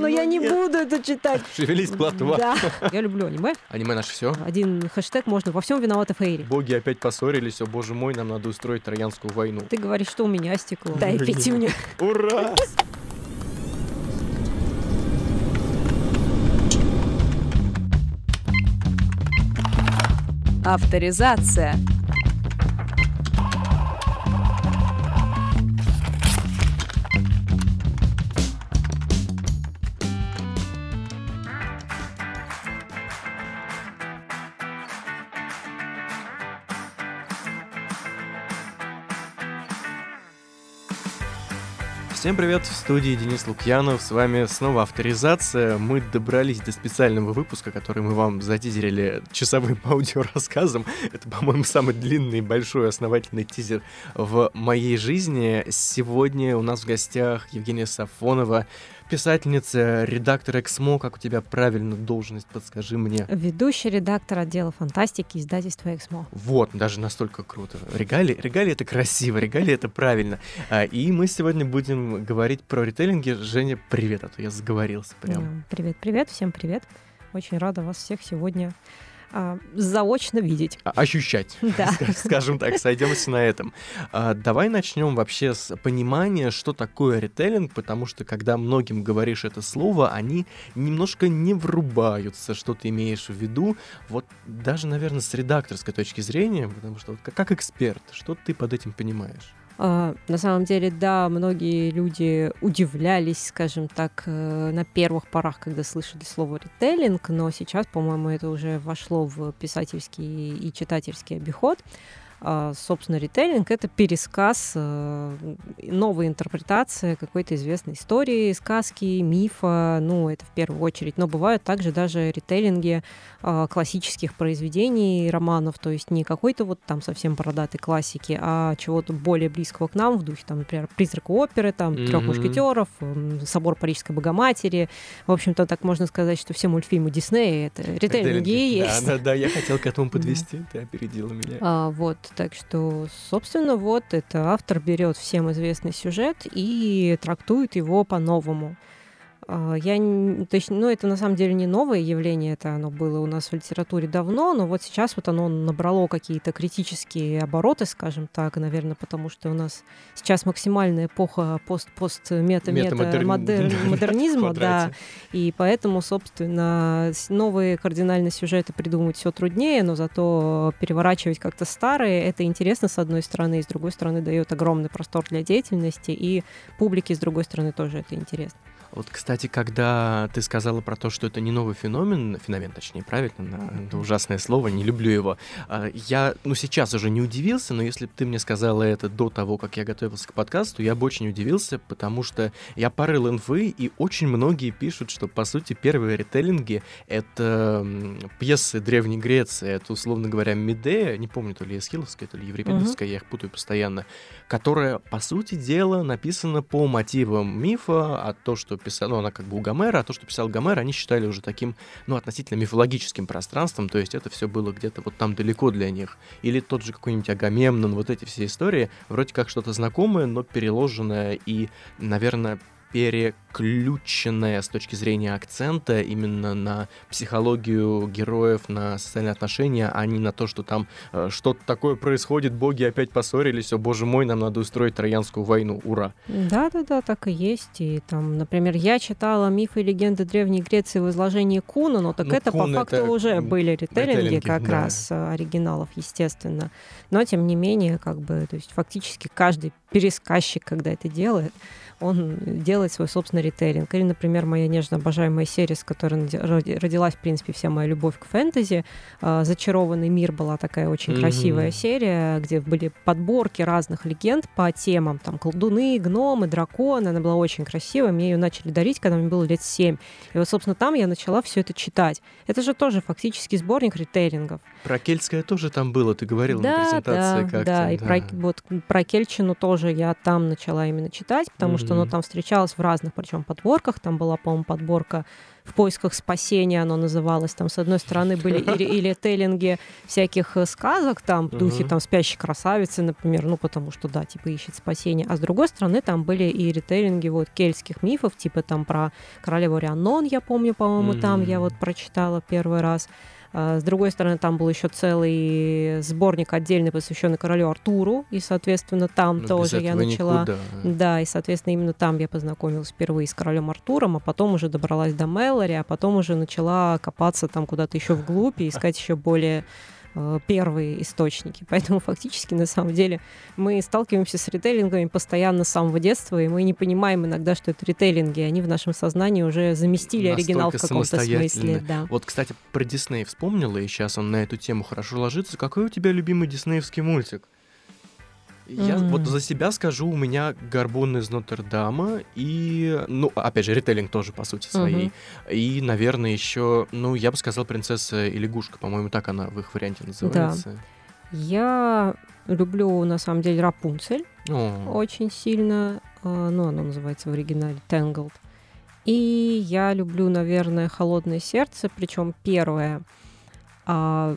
Но я не буду это читать. Шевелись, платва. Да. Я люблю аниме. Аниме наше все. Один хэштег можно. Во всем виновата Фейри. Боги опять поссорились, о боже мой, нам надо устроить троянскую войну. Ты говоришь, что у меня стекло. Дай Блин. пятюню. Ура! Авторизация. Всем привет, в студии Денис Лукьянов, с вами снова авторизация. Мы добрались до специального выпуска, который мы вам затизерили часовым аудиорассказом. Это, по-моему, самый длинный, большой, основательный тизер в моей жизни. Сегодня у нас в гостях Евгения Сафонова, писательница, редактор Эксмо. Как у тебя правильно должность, подскажи мне. Ведущий редактор отдела фантастики издательства «Эксмо». Вот, даже настолько круто. Регалии, регалии это красиво, регалии это правильно. А, И мы сегодня будем говорить про ритейлинги. Женя, привет, а то я заговорился прям. Да, Привет, привет, всем привет. Очень рада вас всех сегодня а, заочно видеть. А, Ощущать, Да. ска- скажем так, сойдемся на этом. А, Давай начнем вообще с понимания, что такое ритейлинг, потому что когда многим говоришь это слово, они немножко не врубаются, что ты имеешь в виду. Вот даже, наверное, с редакторской точки зрения, потому что вот как эксперт, что ты под этим понимаешь? А, На самом деле, да, многие люди удивлялись, скажем так, э, на первых порах, когда слышали слово ритейлинг, но сейчас, по-моему, это уже вошло в писательский и читательский обиход. А, Собственно, ритейлинг — это пересказ, э, новая интерпретация какой-то известной истории, сказки, мифа, ну, это в первую очередь. Но бывают также даже ритейлинги а, классических произведений, романов, то есть не какой-то вот там совсем бородатой классики, а чего-то более близкого к нам, в духе, там, например, «Призрак оперы», там, «Трех Мгм. мушкетеров», «Собор Парижской Богоматери». В общем-то, так можно сказать, что все мультфильмы Диснея — это ритейлинги и Да, есть. да, да, я хотел к этому подвести, ты опередила меня. А, вот, так что, собственно, вот это автор берет всем известный сюжет и трактует его по-новому. А, Я, то есть, ну, это на самом деле не новое явление, это оно было у нас в литературе давно, но вот сейчас вот оно набрало какие-то критические обороты, скажем так, наверное, потому что у нас сейчас максимальная эпоха пост-пост-мета-мета Метамодерн- модернизма, в да, и поэтому, собственно, новые кардинальные сюжеты придумывать все труднее, но зато переворачивать как-то старые, это интересно, с одной стороны, и с другой стороны, дает огромный простор для деятельности, и публике, с другой стороны, тоже это интересно. Вот, кстати, когда ты сказала про то, что это не новый феномен, феномен, точнее, правильно, на- это ужасное слово, не люблю его, а, я, ну, сейчас уже не удивился, но если бы ты мне сказала это до того, как я готовился к подкасту, я бы очень удивился, потому что я порыл инфы, и очень многие пишут, что, по сути, первые ритейлинги — это пьесы Древней Греции, это, условно говоря, Медея, не помню, то ли Эсхиловская, то ли Еврипидовская, я их путаю постоянно, которая, по сути дела, написана по мотивам мифа, а то, что писал, ну, она как бы у Гомера, а то, что писал Гомер, они считали уже таким, ну, относительно мифологическим пространством, то есть это все было где-то вот там далеко для них. Или тот же какой-нибудь Агамемнон, вот эти все истории, вроде как что-то знакомое, но переложенное и, наверное, переключенная с точки зрения акцента именно на психологию героев, на социальные отношения, а не на то, что там э, что-то такое происходит, боги опять поссорились, о боже мой, нам надо устроить троянскую войну, ура. Да-да-да, так и есть. И там, например, я читала мифы и легенды Древней Греции в изложении Куна, но так Ну, это Кун по факту это, уже были ритейлинги, ритейлинги, как да. раз э, оригиналов, естественно. Но, тем не менее, как бы, то есть фактически каждый пересказчик, когда это делает, он делает свой собственный ритейлинг. Или, например, моя нежно обожаемая серия, с которой родилась, в принципе, вся моя любовь к фэнтези. А, «Зачарованный мир» была такая очень Мгм. красивая серия, где были подборки разных легенд по темам. Там колдуны, гномы, драконы. Она была очень красивая. Мне ее начали дарить, когда мне было лет семь. И вот, собственно, там я начала все это читать. Это же тоже фактически сборник ритейлингов. Про Кельтское тоже там было, ты говорил на Да, презентации да, как-то. да, и Про, вот, про Кельчину тоже я там начала именно читать, потому что оно там встречалось в разных причем подборках. Там была, по-моему, подборка в поисках спасения, оно называлось. Там, с одной стороны, были и, и ретейлинги всяких э, сказок, там, духи там спящей красавицы, например, ну, потому что, да, типа, ищет спасение. А с другой стороны, там были и ритейлинги вот кельтских мифов, типа, там, про королеву Рианон, я помню, по-моему, там я вот прочитала первый раз. А, с другой стороны, там был еще целый сборник отдельный, посвященный королю Артуру, и, соответственно, там Но ну, тоже я начала. Никуда. Да, и, соответственно, именно там я познакомилась впервые с королем Артуром, а потом уже добралась до Мэлори, а потом уже начала копаться там куда-то еще вглубь и искать еще более первые источники. Поэтому фактически, на самом деле, мы сталкиваемся с ритейлингами постоянно с самого детства, и мы не понимаем иногда, что это ритейлинги. Они в нашем сознании уже заместили Настолько оригинал в каком-то смысле. Да. Вот, кстати, про Дисней вспомнила, и сейчас он на эту тему хорошо ложится. Какой у тебя любимый диснеевский мультик? Я mm. вот за себя скажу, у меня Горбун из Нотр-Дама и, ну, опять же, ритейлинг тоже, по сути, своей. Mm-hmm. И, наверное, еще, ну, я бы сказал, принцесса и лягушка, по-моему, так она в их варианте называется. Да. Я люблю, на самом деле, Рапунцель oh. очень сильно. А, ну, она называется в оригинале Tangled. И я люблю, наверное, холодное сердце, причем первое. А,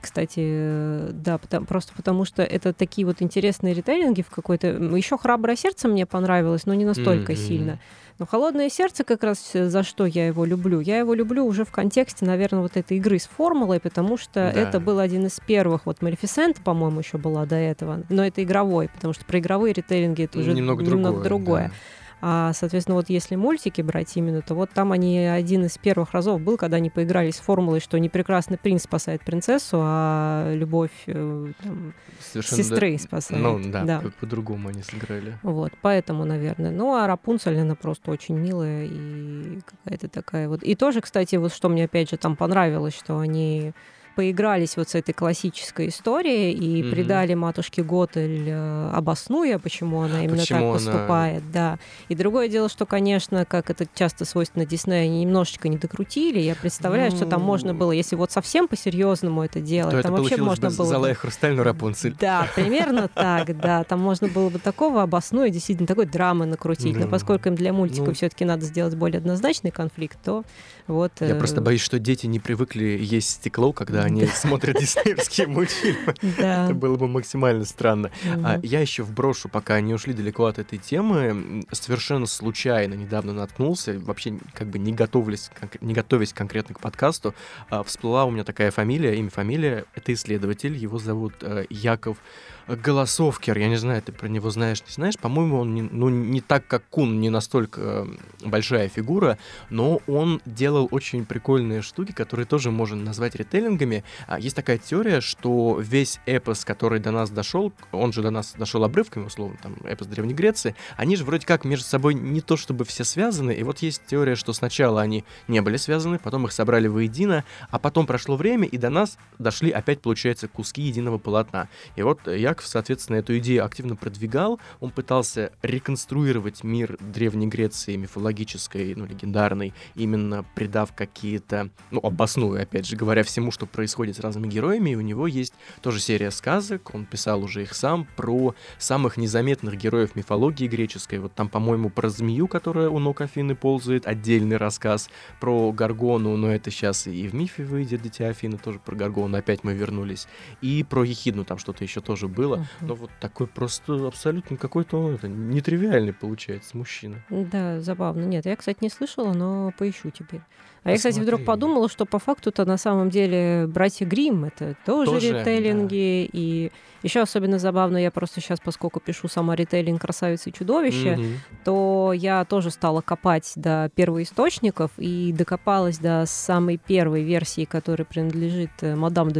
кстати, да, потому, просто потому что это такие вот интересные ритейлинги в какой-то... Еще «Храброе сердце» мне понравилось, но не настолько mm-hmm. сильно. Но «Холодное сердце» как раз за что я его люблю. Я его люблю уже в контексте, наверное, вот этой игры с формулой, потому что да. это был один из первых. Вот «Малефисент», по-моему, еще была до этого. Но это игровой, потому что про игровые ритейлинги это уже немного, немного другое. другое. Да. А, соответственно, вот если мультики брать именно, то вот там они один из первых разов был, когда они поиграли с формулой, что не прекрасный принц спасает принцессу, а любовь э, там, сестры да. спасает. Ну да, да. по-другому они сыграли. Вот, поэтому, наверное. Ну, а Рапунцель, она просто очень милая и какая-то такая вот. И тоже, кстати, вот что мне опять же там понравилось, что они поигрались вот с этой классической историей и mm-hmm. придали матушке Готель, э, обоснуя, почему она именно почему так она... поступает, да. И другое дело, что, конечно, как это часто свойственно Диснею, они немножечко не докрутили. Я представляю, ну... что там можно было, если вот совсем по-серьезному это делать, то там это вообще можно было... Золотая хрустальную Рапунцель. Да, примерно так, да. Там можно было бы такого обоснуя, действительно, такой драмы накрутить. Но поскольку им для мультика ну... все-таки надо сделать более однозначный конфликт, то вот... Я просто э, боюсь, что дети не привыкли есть стекло, когда они смотрят диснеевские мультфильмы. Это было бы максимально странно. А, я еще вброшу, пока они ушли далеко от этой темы, совершенно случайно недавно наткнулся, вообще как бы не готовясь, не готовясь конкретно к подкасту, а, всплыла у меня такая фамилия, имя, фамилия. Это исследователь, его зовут э, Яков Голосовкер, я не знаю, ты про него знаешь, не знаешь, по-моему, он не, ну, не так, как Кун, не настолько э, большая фигура, но он делал очень прикольные штуки, которые тоже можно назвать ритейлингами. А, есть такая теория, что весь эпос, который до нас дошел, он же до нас дошел обрывками, условно, там, эпос Древней Греции, они же вроде как между собой не то чтобы все связаны, и вот есть теория, что сначала они не были связаны, потом их собрали воедино, а потом прошло время, и до нас дошли опять, получается, куски единого полотна. И вот я Яков, соответственно, эту идею активно продвигал. Он пытался реконструировать мир Древней Греции мифологической, ну, легендарной, именно придав какие-то, ну, обоснуя, опять же, говоря всему, что происходит с разными героями. И у него есть тоже серия сказок, он писал уже их сам, про самых незаметных героев мифологии греческой. Вот там, по-моему, про змею, которая у ног Афины ползает, отдельный рассказ. Про Гаргону, но это сейчас и в мифе выйдет, Дитя Афины, тоже про Гаргону, опять мы вернулись. И про Ехидну там что-то еще тоже было было. Uh-huh. Но вот такой просто абсолютно какой-то это, нетривиальный получается мужчина. Да, забавно. Нет, я, кстати, не слышала, но поищу теперь. А Посмотри. я, кстати, вдруг подумала, что по факту-то на самом деле братья Грим это тоже, тоже ритейлинги. Да. И еще особенно забавно, я просто сейчас, поскольку пишу сама ритейлинг красавицы и чудовища, mm-hmm. то я тоже стала копать до первоисточников и докопалась до самой первой версии, которая принадлежит э, мадам. А,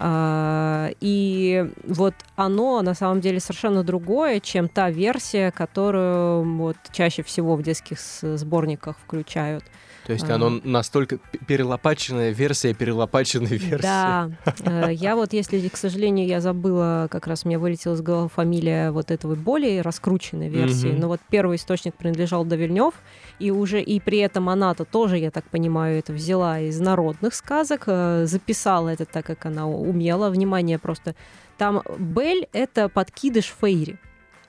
и вот оно на самом деле совершенно другое, чем та версия, которую вот чаще всего в детских сборниках включают. То есть оно а. настолько перелопаченная версия перелопаченной версии. Да. Э, я вот, если, к сожалению, я забыла, как раз мне вылетела из головы фамилия вот этого более раскрученной версии, но вот первый источник принадлежал Давильнев, и уже и при этом она-то тоже, я так понимаю, это взяла из народных сказок, э, записала это так, как она умела. Внимание, просто там Бель — это подкидыш Фейри.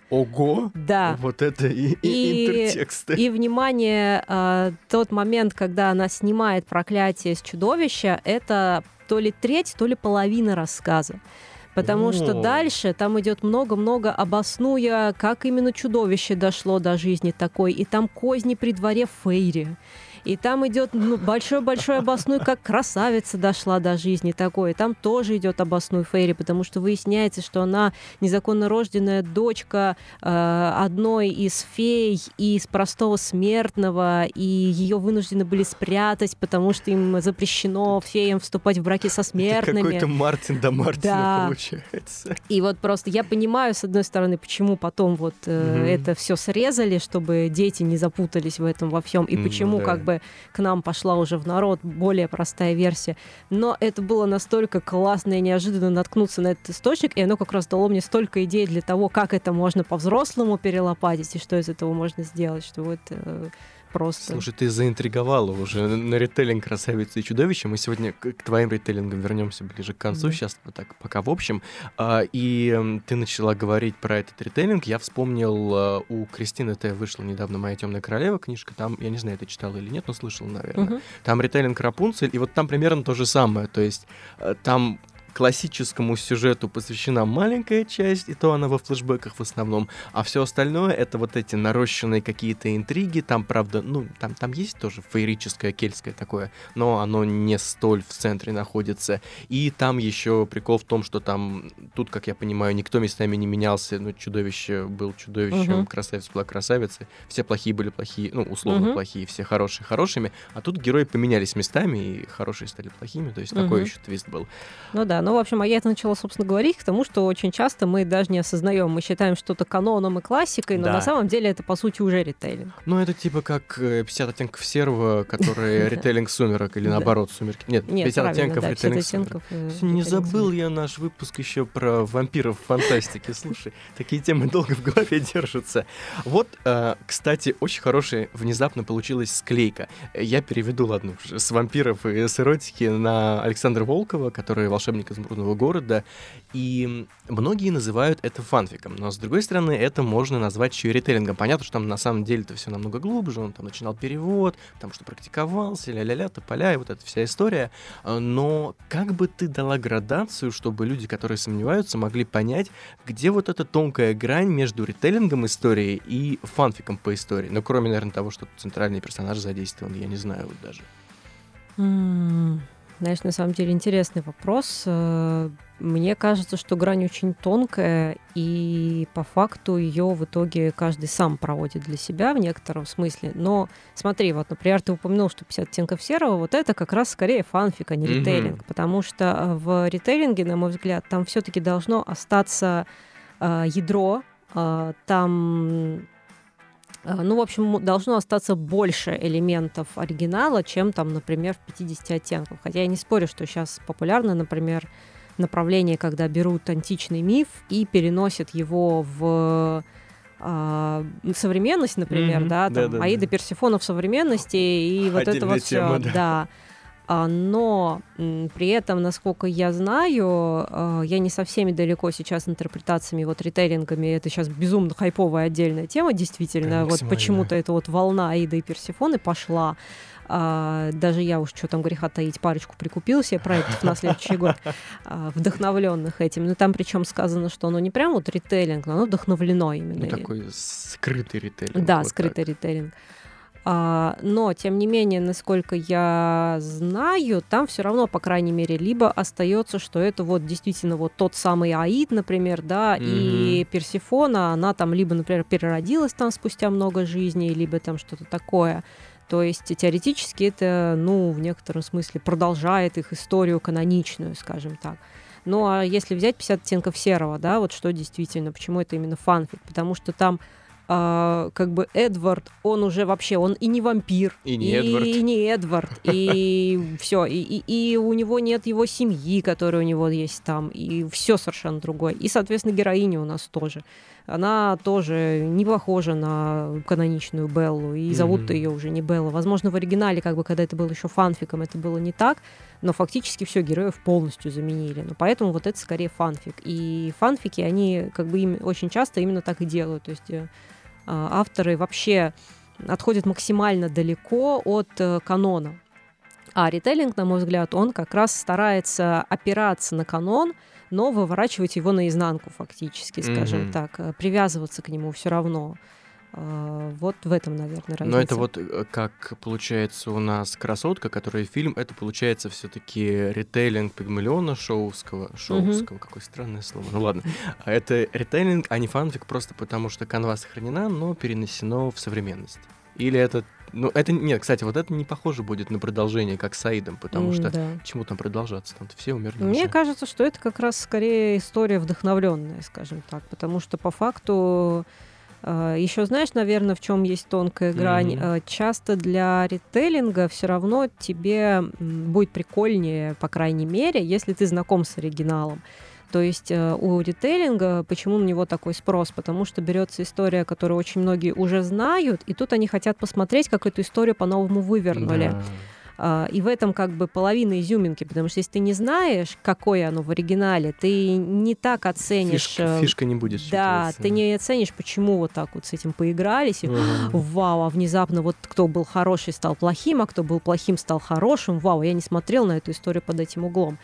Ого! Да. Вот это и, и, интертексты. И, внимание, э, тот момент, когда она снимает проклятие с чудовища, это то ли треть, то ли половина рассказа. Потому О. что дальше там идет много-много обоснуя, как именно чудовище дошло до жизни такой, и там козни при дворе Фейри и там идет ну, большой-большой обосной, как красавица дошла до жизни такой. И там тоже идет обосной Фейри, потому что выясняется, что она незаконно рожденная дочка э, одной из фей из простого смертного, и ее вынуждены были спрятать, потому что им запрещено феям вступать в браки со смертными. какой-то Мартин да Мартина да. получается. И вот просто я понимаю, с одной стороны, почему потом вот э, mm это все срезали, чтобы дети не запутались в этом во всем, и почему mm, да. как бы бы к нам пошла уже в народ более простая версия. Но это было настолько классно и неожиданно наткнуться на этот источник, и оно как раз дало мне столько идей для того, как это можно по-взрослому перелопатить, и что из этого можно сделать, что вот э, просто. Слушай, ты заинтриговала уже на ритейлинг «Красавицы и чудовища». Мы сегодня к, к твоим ритейлингам вернемся ближе к концу, mm-hmm. сейчас так, пока в общем. А, и ты начала говорить про этот ритейлинг. Я вспомнил, а, у Кристины Т. вышла недавно «Моя темная королева» книжка. Там, я не знаю, ты читала или нет, но слышал, наверное. Mm-hmm. Там ритейлинг Рапунцель, и вот там примерно то же самое. То есть а, там классическому сюжету посвящена маленькая часть, и то она во флешбеках в основном, а все остальное это вот эти нарощенные какие-то интриги, там, правда, ну, там, там есть тоже феерическое, кельтское такое, но оно не столь в центре находится, и там еще прикол в том, что там, тут, как я понимаю, никто местами не менялся, ну, чудовище был чудовищем, uh-huh. красавец была красавицей, все плохие были плохие, ну, условно uh-huh. плохие, все хорошие хорошими, а тут герои поменялись местами, и хорошие стали плохими, то есть uh-huh. такой еще твист был. Ну да, ну, в общем, а я это начала, собственно, говорить к тому, что очень часто мы даже не осознаем, мы считаем что-то каноном и классикой, но да. на самом деле это, по сути, уже ритейлинг. Ну, это типа как 50 э, оттенков серого, который ритейлинг сумерок, или наоборот, сумерки. Нет, 50 оттенков ритейлинг сумерок. Э, Не забыл я наш выпуск еще про вампиров фантастики. Слушай, такие темы долго в голове держатся. Вот, э, кстати, очень хорошая внезапно получилась склейка. Я переведу, ладно, с вампиров и с эротики на Александра Волкова, который волшебник из изумрудного города, и многие называют это фанфиком, но с другой стороны, это можно назвать еще и ритейлингом. Понятно, что там на самом деле это все намного глубже, он там начинал перевод, потому что практиковался, ля-ля-ля, тополя, и вот эта вся история. А, но как бы ты дала градацию, чтобы люди, которые сомневаются, могли понять, где вот эта тонкая грань между ритейлингом истории и фанфиком по истории? Ну, кроме, наверное, того, что центральный персонаж задействован, я не знаю вот даже. Mm. Знаешь, на самом деле интересный вопрос. Э, мне кажется, что грань очень тонкая, и по факту ее в итоге каждый сам проводит для себя в некотором смысле. Но смотри, вот, например, ты упомянул, что 50 оттенков серого, вот это как раз скорее фанфик, а не ритейлинг, mm-hmm. потому что э, в ритейлинге, на мой взгляд, там все-таки должно остаться э, ядро, э, там ну, в общем, должно остаться больше элементов оригинала, чем там, например, в 50 оттенках. Хотя я не спорю, что сейчас популярно, например, направление, когда берут античный миф и переносят его в э, современность, например, mm-hmm. да, там да, да, Аида да. Персифона в современности и Отдельная вот это вот все, да. да. А, но при этом, насколько я знаю, а, я не со всеми далеко сейчас интерпретациями, вот ритейлингами, это сейчас безумно хайповая отдельная тема, действительно, вот почему-то эта вот волна Аида и Персифоны пошла, а, даже я уж что там греха таить, парочку прикупил себе проектов на следующий год, вдохновленных этим. Но там причем сказано, что оно не прям вот ритейлинг, но оно вдохновлено именно. Ну, такой скрытый ритейлинг. Да, вот скрытый так. ритейлинг. А, но, тем не менее, насколько я знаю, там все равно, по крайней мере, либо остается, что это вот действительно вот тот самый Аид, например, да, mm-hmm. и Персифона, она там либо, например, переродилась там спустя много жизней, либо там что-то такое. То есть теоретически это, ну, в некотором смысле продолжает их историю каноничную, скажем так. Ну, а если взять 50 оттенков серого, да, вот что действительно, почему это именно фанфик? Потому что там а, как бы Эдвард, он уже вообще, он и не вампир, И не и, Эдвард. и не Эдвард, и все, и, и, и у него нет его семьи, которая у него есть там, и все совершенно другое. И, соответственно, героиня у нас тоже. Она тоже не похожа на каноничную Беллу, и зовут Мгм. ее уже не Белла. Возможно, в оригинале, как бы, когда это было еще фанфиком, это было не так, но фактически все героев полностью заменили. Но поэтому вот это скорее фанфик. И фанфики, они как бы им очень часто именно так и делают. То есть э, авторы вообще отходят максимально далеко от э, канона. А ритейлинг, на мой взгляд, он как раз старается опираться на канон, но выворачивать его наизнанку фактически, скажем Мгм. так, привязываться к нему все равно. А, Вот в этом, наверное, разница. Но это вот э, как получается у нас красотка, которая фильм, это получается все-таки ритейлинг Пигмалиона Шоуского. Шоуского, какое странное слово. Ну ладно. А это ритейлинг, а не фанфик, просто потому что канва сохранена, но перенесено в современность. Или это. Ну, это нет, кстати, вот это не похоже будет на продолжение, как с Аидом, потому что Да. чему там продолжаться? Там все умерли. Мне уже. кажется, что это как раз скорее история вдохновленная, скажем так, потому что по факту еще знаешь, наверное, в чем есть тонкая грань. Э, Часто для ритейлинга все равно тебе будет прикольнее, по крайней мере, если ты знаком с оригиналом. То есть э, у ритейлинга почему на него такой спрос? Потому что берется история, которую очень многие уже знают, и тут они хотят посмотреть, как эту историю по-новому вывернули. Да. А, И в этом как бы половина изюминки, потому что если ты не знаешь, какое оно в оригинале, ты не так оценишь. Фишка, э, фишка не будет Да, ты не оценишь, почему вот так вот с этим поигрались. и Мгм. Вау, а внезапно вот кто был хороший стал плохим, а кто был плохим стал хорошим. Вау, я не смотрел на эту историю под этим углом.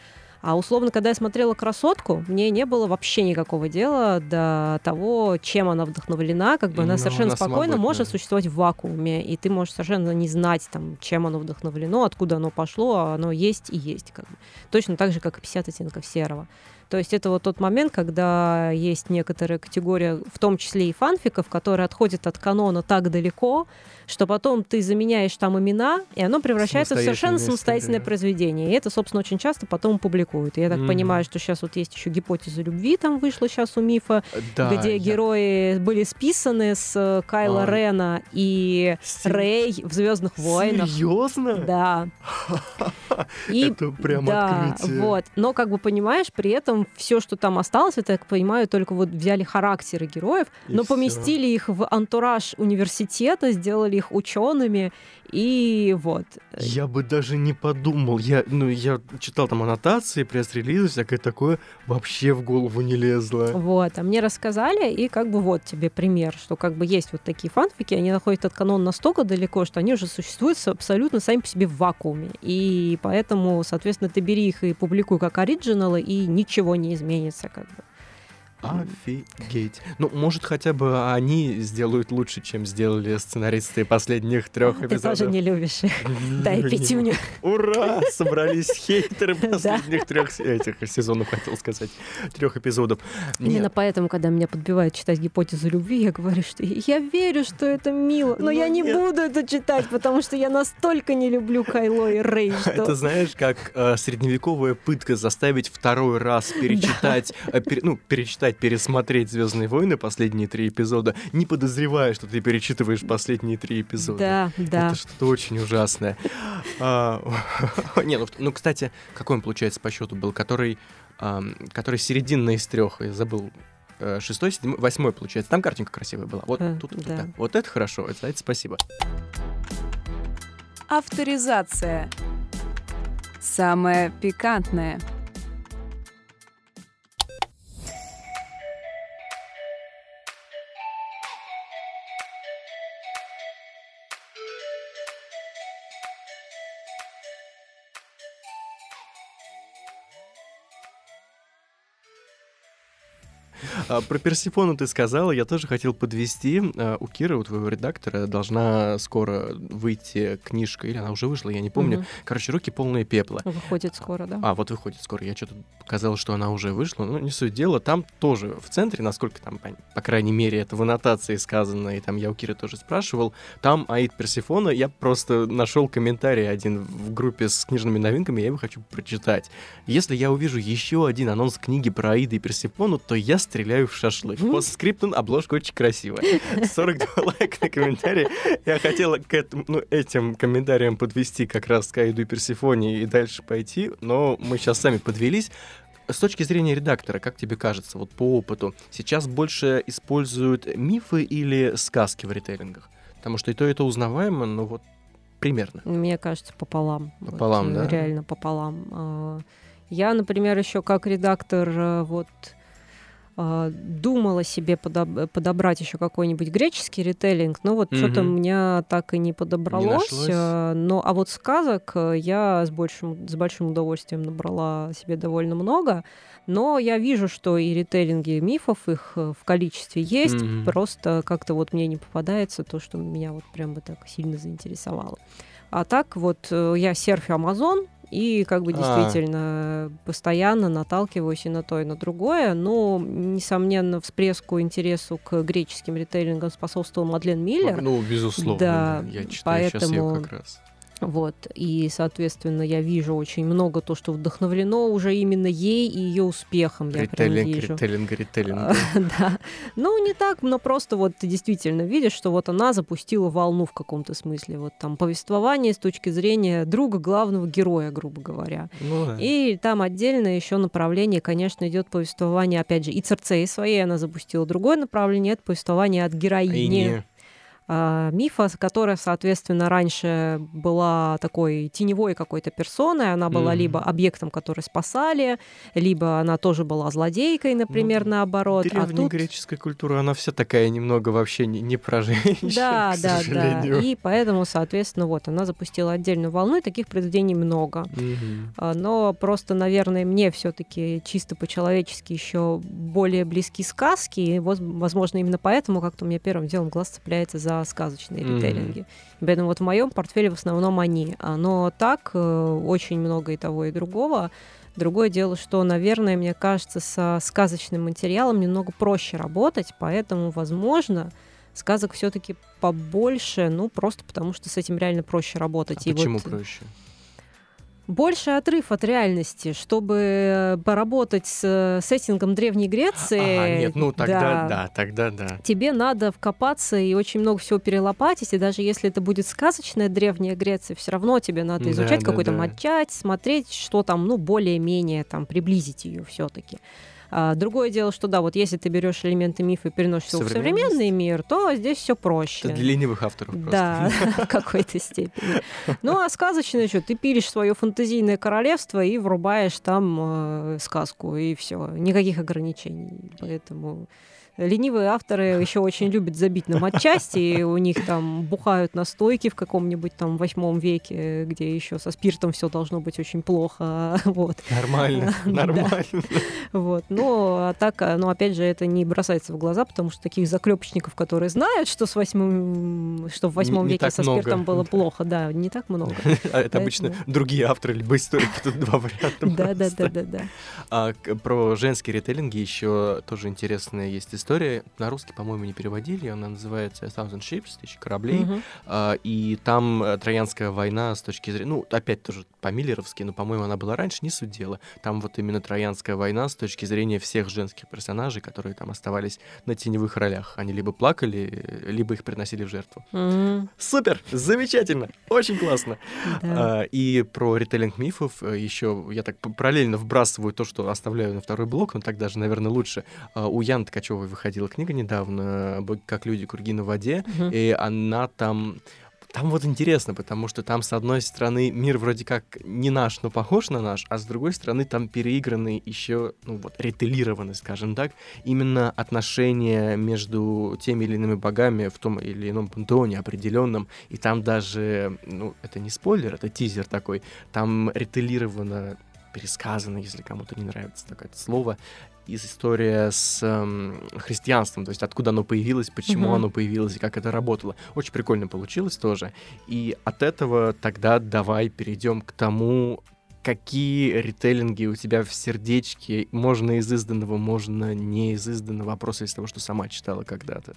А условно, когда я смотрела «Красотку», мне не было вообще никакого дела до того, чем она вдохновлена. Как бы она Ну, совершенно она спокойно свободна. может существовать в вакууме, и ты можешь совершенно не знать, там, чем оно вдохновлено, откуда оно пошло, а оно есть и есть. Как бы. Точно так же, как и 50 оттенков серого. То есть это вот тот момент, когда есть некоторая категория, в том числе и фанфиков, которые отходят от канона так далеко, что потом ты заменяешь там имена, и оно превращается в совершенно самостоятельное история. произведение. И это, собственно, очень часто потом публикуют. Я так Мгм. понимаю, что сейчас вот есть еще гипотеза любви, там вышла сейчас у мифа, Да, где я- герои были списаны с э, Кайла А. Рена и Стив- Рэй в Звездных войнах. Серьезно? Да. И Это прям да, открытие. вот. Но, как бы понимаешь, при этом все, что там осталось, я так понимаю, только вот взяли характеры героев, И но всё. поместили их в антураж университета, сделали их учеными, и вот. Я бы даже не подумал. Я, ну, я читал там аннотации, пресс-релизы, всякое такое. Вообще в голову не лезло. Вот, а мне рассказали, и как бы вот тебе пример, что как бы есть вот такие фанфики, они находят от канона настолько далеко, что они уже существуют абсолютно сами по себе в вакууме. И поэтому, соответственно, ты бери их и публикуй как оригиналы, и ничего не изменится как бы. Офигеть. Ну, может, хотя бы они сделают лучше, чем сделали сценаристы последних трех Ты эпизодов. тоже не любишь их. Дай пятюню. Ура! Собрались хейтеры последних трех этих сезонов, хотел сказать. Трех эпизодов. Именно поэтому, когда меня подбивают читать гипотезу любви, я говорю, что я верю, что это мило, но Ну я не буду это читать, потому что я настолько не люблю Кайло и Рей. Это знаешь, как э, средневековая пытка заставить второй раз перечитать, э, ну, перечитать, пересмотреть Звездные войны последние три эпизода, не подозревая, что ты перечитываешь последние три эпизода. Да, да. Это что-то очень ужасное. А, Не, ну, ну, кстати, какой он, получается, по счету был? Который, который серединный из трех, я забыл. э, Шестой, седьмой, восьмой, получается. Там картинка красивая была. Вот Э, тут, тут, да. Вот это хорошо. За это спасибо. Авторизация. Самое пикантное. А, Про Персифону ты сказала, я тоже хотел подвести. А, У Киры, у твоего редактора, должна скоро выйти книжка, или она уже вышла, я не помню. Мгм. Короче, руки полные пепла. Выходит скоро, да. А, вот выходит скоро. Я что-то показал, что она уже вышла. Ну, не суть дела. Там тоже в центре, насколько там, по, по крайней мере, это в аннотации сказано, и там я у Киры тоже спрашивал, там Аид Персифона, я просто нашел комментарий один в группе с книжными новинками, я его хочу прочитать. Если я увижу еще один анонс книги про Аида и Персифону, то я стреляю в шашлык. Постскриптум, обложка очень красивая. 42 лайка на комментарии. Я хотела к этому, ну, этим комментариям подвести как раз к Айду и Персифоне и дальше пойти, но мы сейчас сами подвелись. С точки зрения редактора, как тебе кажется, вот по опыту, сейчас больше используют мифы или сказки в ритейлингах? Потому что и то, и то узнаваемо, но вот примерно. Мне кажется, пополам. Пополам, вот, да? Реально пополам. А, я, например, еще как редактор э, вот думала себе подоб- подобрать еще какой-нибудь греческий ритейлинг, но вот что-то у меня так и не подобралось. нашлось? а, но а вот сказок э, я с большим, с большим удовольствием набрала себе довольно много. Но я вижу, что и ритейлинги мифов, их э, в количестве есть. Мгм. Просто как-то вот мне не попадается то, что меня вот прям бы так сильно заинтересовало. А так вот э, я серфю Amazon, и как бы А. действительно постоянно наталкиваюсь и на то, и на другое. Но, несомненно, всплеску интересу к греческим ритейлингам способствовал Мадлен Миллер. Ну, безусловно, Да. Я читаю сейчас ее поэтому- как раз. Вот. И, соответственно, я вижу очень много то, что вдохновлено уже именно ей и ее успехом. Я прям Ритейлинг, вижу. ритейлинг, ритейлинг. А, Да. Ну, не так, но просто вот ты действительно видишь, что вот она запустила волну в каком-то смысле. Вот там повествование с точки зрения друга главного героя, грубо говоря. Ну, да. И там отдельно еще направление, конечно, идет повествование, опять же, и Церцеи своей она запустила другое направление, это повествование от героини мифа, которая, соответственно, раньше была такой теневой какой-то персоной, она была Мгм. либо объектом, который спасали, либо она тоже была злодейкой, например, Ну, наоборот. А тут... Древнегреческая культура, она вся такая немного вообще не, не про женщин, Да, к да, да. сожалению. И поэтому, соответственно, вот она запустила отдельную волну, и таких произведений много. А, Но просто, наверное, мне все-таки чисто по-человечески еще более близки сказки. И, воз- возможно, именно поэтому как-то у меня первым делом глаз цепляется за сказочные Мгм. ритейлинги. Поэтому вот в моем портфеле в основном они. Но так э, очень много и того, и другого. Другое дело, что, наверное, мне кажется, со сказочным материалом немного проще работать, поэтому, возможно, сказок все-таки побольше, ну, просто потому что с этим реально проще работать. А И почему вот проще? Больше отрыв от реальности, чтобы э, поработать с э, сеттингом Древней Греции. Ага, нет, ну тогда да, да, тогда да. Тебе надо вкопаться и очень много всего перелопатить, и даже если это будет сказочная Древняя Греция, все равно тебе надо Да, изучать да, какой-то да. матчасть, смотреть, что там, ну, более-менее там приблизить ее все-таки. А, другое дело, что да, вот если ты берешь элементы мифа и переносишь его в современный мир, то здесь все проще. Это для ленивых авторов просто. Да, в какой-то степени. Ну, а сказочное что? Ты пилишь свое фантазийное королевство и врубаешь там э, сказку, и все. Никаких ограничений. Поэтому ленивые авторы еще очень любят забить на матчасти, и у них там бухают настойки в каком-нибудь там восьмом веке, где еще со спиртом все должно быть очень плохо. Вот. Нормально, нормально. Вот. Но а так, ну, опять же, это не бросается в глаза, потому что таких заклепочников, которые знают, что с восьмым, что в восьмом веке со спиртом было плохо, да, не так много. А это обычно другие авторы, либо историки, тут два варианта. Да, да, да, да, да. А про женские ритейлинги еще тоже интересная есть история. На русский, по-моему, не переводили. Она называется Thousand Ships, тысячи кораблей. Мгм. А, и там э, Троянская война с точки зрения... Ну, опять тоже по-миллеровски, но, по-моему, она была раньше, не суть дела. Там вот именно Троянская война с точки зрения всех женских персонажей, которые там оставались на теневых ролях. Они либо плакали, э, либо их приносили в жертву. Мгм. Супер! Замечательно! Очень классно! А, и про ритейлинг мифов еще я так параллельно вбрасываю то, что оставляю на второй блок, но так даже, наверное, лучше. А, у Яны Ткачевой выходила книга недавно «Боги как люди, круги на воде», Мгм. и она там... Там вот интересно, потому что там, с одной стороны, мир вроде как не наш, но похож на наш, а с другой стороны, там переиграны еще, ну вот, ретелированы, скажем так, именно отношения между теми или иными богами в том или ином пантеоне определенном, и там даже, ну, это не спойлер, это тизер такой, там ретелировано, пересказано, если кому-то не нравится такое слово, история с эм, христианством, то есть откуда оно появилось, почему Мгм. оно появилось и как это работало. Очень прикольно получилось тоже. И от этого тогда давай перейдем к тому, какие ритейлинги у тебя в сердечке, можно из изданного, можно не из изданного, а просто из того, что сама читала когда-то.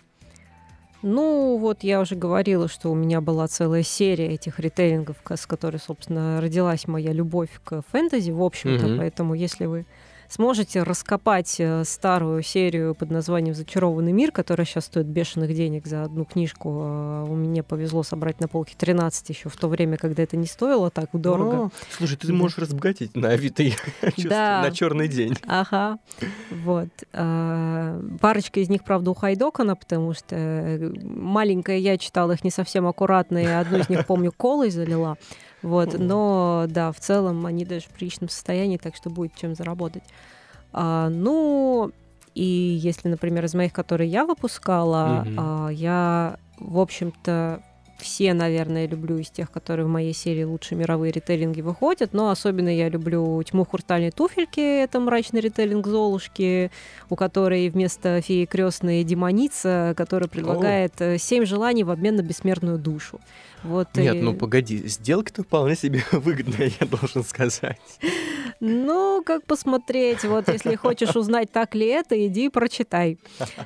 Ну, вот я уже говорила, что у меня была целая серия этих ритейлингов, с которой, собственно, родилась моя любовь к фэнтези, в общем-то. Мгм. Поэтому, если вы сможете раскопать э, старую серию под названием «Зачарованный мир», которая сейчас стоит бешеных денег за одну книжку. Э, у меня повезло собрать на полке 13 еще в то время, когда это не стоило так дорого. О, слушай, ты да. можешь разбогатеть на Авито, да. на черный день. Ага, вот. А, парочка из них, правда, у Хайдокона, потому что э, маленькая я читала их не совсем аккуратно, и одну из них, помню, колой залила. Вот, но да, в целом они даже в приличном состоянии, так что будет чем заработать. А, ну, и если, например, из моих, которые я выпускала, mm-hmm. а, я, в общем-то, все, наверное, люблю из тех, которые в моей серии лучшие мировые ритейлинги выходят, но особенно я люблю «Тьму хрустальной туфельки», это мрачный ритейлинг Золушки, у которой вместо феи крестной демоница, которая предлагает О. семь желаний в обмен на бессмертную душу. Вот Нет, и... ну погоди, сделка-то вполне себе выгодная, я должен сказать. Ну, как посмотреть, вот если хочешь узнать, так ли это, иди и прочитай.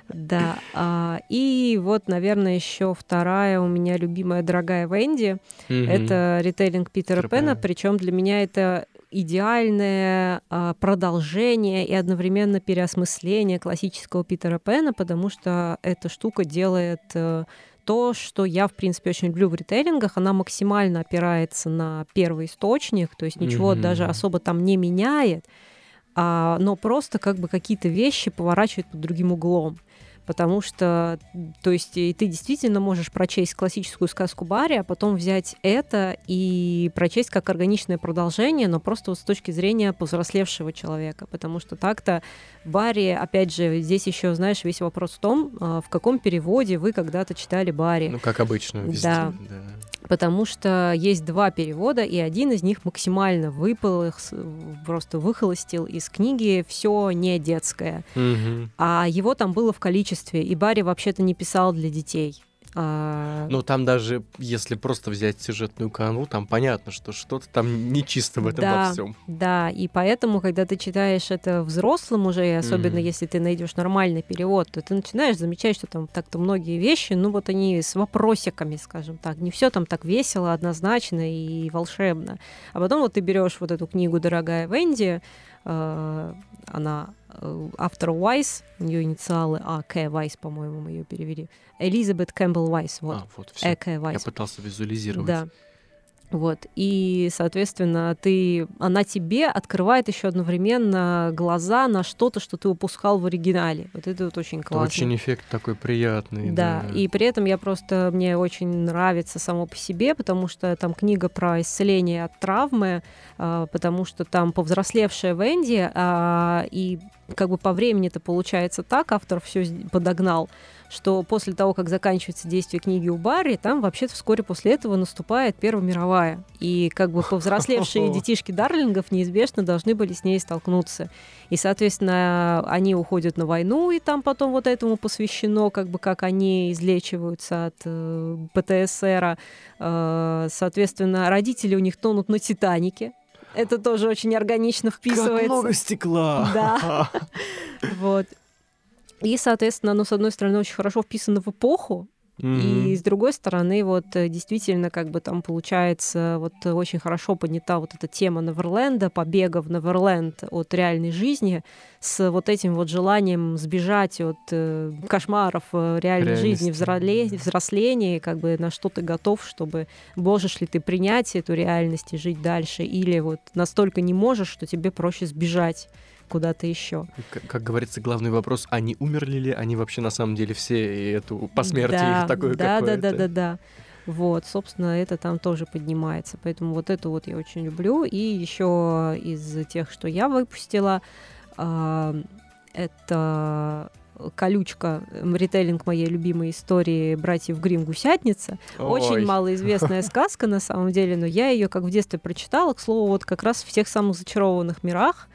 Да. А, и вот, наверное, еще вторая у меня любимая дорогая Венди. Это ритейлинг Питера Пена, причем для меня это идеальное а, продолжение и одновременно переосмысление классического Питера Пена, потому что эта штука делает э, то, что я, в принципе, очень люблю в ритейлингах, она максимально опирается на первый источник, то есть ничего mm-hmm. даже особо там не меняет, а, но просто как бы какие-то вещи поворачивает под другим углом потому что, то есть, и ты действительно можешь прочесть классическую сказку Барри, а потом взять это и прочесть как органичное продолжение, но просто вот с точки зрения повзрослевшего человека, потому что так-то Барри, опять же, здесь еще, знаешь, весь вопрос в том, а, в каком переводе вы когда-то читали Барри. Ну, как обычно, везде. Да. да потому что есть два перевода, и один из них максимально выпал, просто выхолостил из книги все не детское. Угу. А его там было в количестве, и Барри вообще-то не писал для детей. А... Ну, там даже, если просто взять сюжетную канву, там понятно, что что-то там нечисто в этом да, во всем. Да, и поэтому, когда ты читаешь это взрослым уже, и особенно mm-hmm. если ты найдешь нормальный перевод, то ты начинаешь замечать, что там так-то многие вещи, ну вот они с вопросиками, скажем так. Не все там так весело, однозначно и волшебно. А потом вот ты берешь вот эту книгу «Дорогая Венди», она э, автор Уайс, у нее инициалы А, К, Вайс, по-моему, мы ее перевели. Элизабет Кэмпбелл Вайс, вот. А, вот, все. Э, Вайс. Я пытался визуализировать. Да. Вот. И, соответственно, ты, она тебе открывает еще одновременно глаза на что-то, что ты упускал в оригинале. Вот это вот очень классно. Это очень эффект такой приятный. Да. да, и при этом я просто, мне очень нравится само по себе, потому что там книга про исцеление от травмы, а, потому что там повзрослевшая Венди, а, и как бы по времени это получается так, автор все подогнал, что после того, как заканчивается действие книги у Барри, там вообще-то вскоре после этого наступает Первая мировая. И как бы повзрослевшие детишки Дарлингов неизбежно должны были с ней столкнуться. И, соответственно, они уходят на войну, и там потом вот этому посвящено, как бы как они излечиваются от э, ПТСР. Э, соответственно, родители у них тонут на Титанике, это тоже очень органично вписывается. Как много стекла! Да. Вот. И, соответственно, оно, с одной стороны, очень хорошо вписано в эпоху, Mm-hmm. И с другой стороны, вот э, действительно, как бы там получается, вот очень хорошо поднята вот эта тема Неверленда, побега в Неверленд от реальной жизни, с вот этим вот желанием сбежать от э, кошмаров э, реальной жизни, взроле, взросления, как бы на что ты готов, чтобы можешь ли ты принять эту реальность и жить дальше, или вот настолько не можешь, что тебе проще сбежать куда-то еще. Как, как говорится, главный вопрос, они умерли ли, они вообще на самом деле все, и эту посмертие да, их такое да, да, да, да, да. Вот, собственно, это там тоже поднимается. Поэтому вот эту вот я очень люблю. И еще из тех, что я выпустила, э, это колючка, ритейлинг моей любимой истории «Братьев Грим Гусятница». Ой. Очень малоизвестная сказка на самом деле, но я ее как в детстве прочитала, к слову, вот как раз в тех самых зачарованных мирах,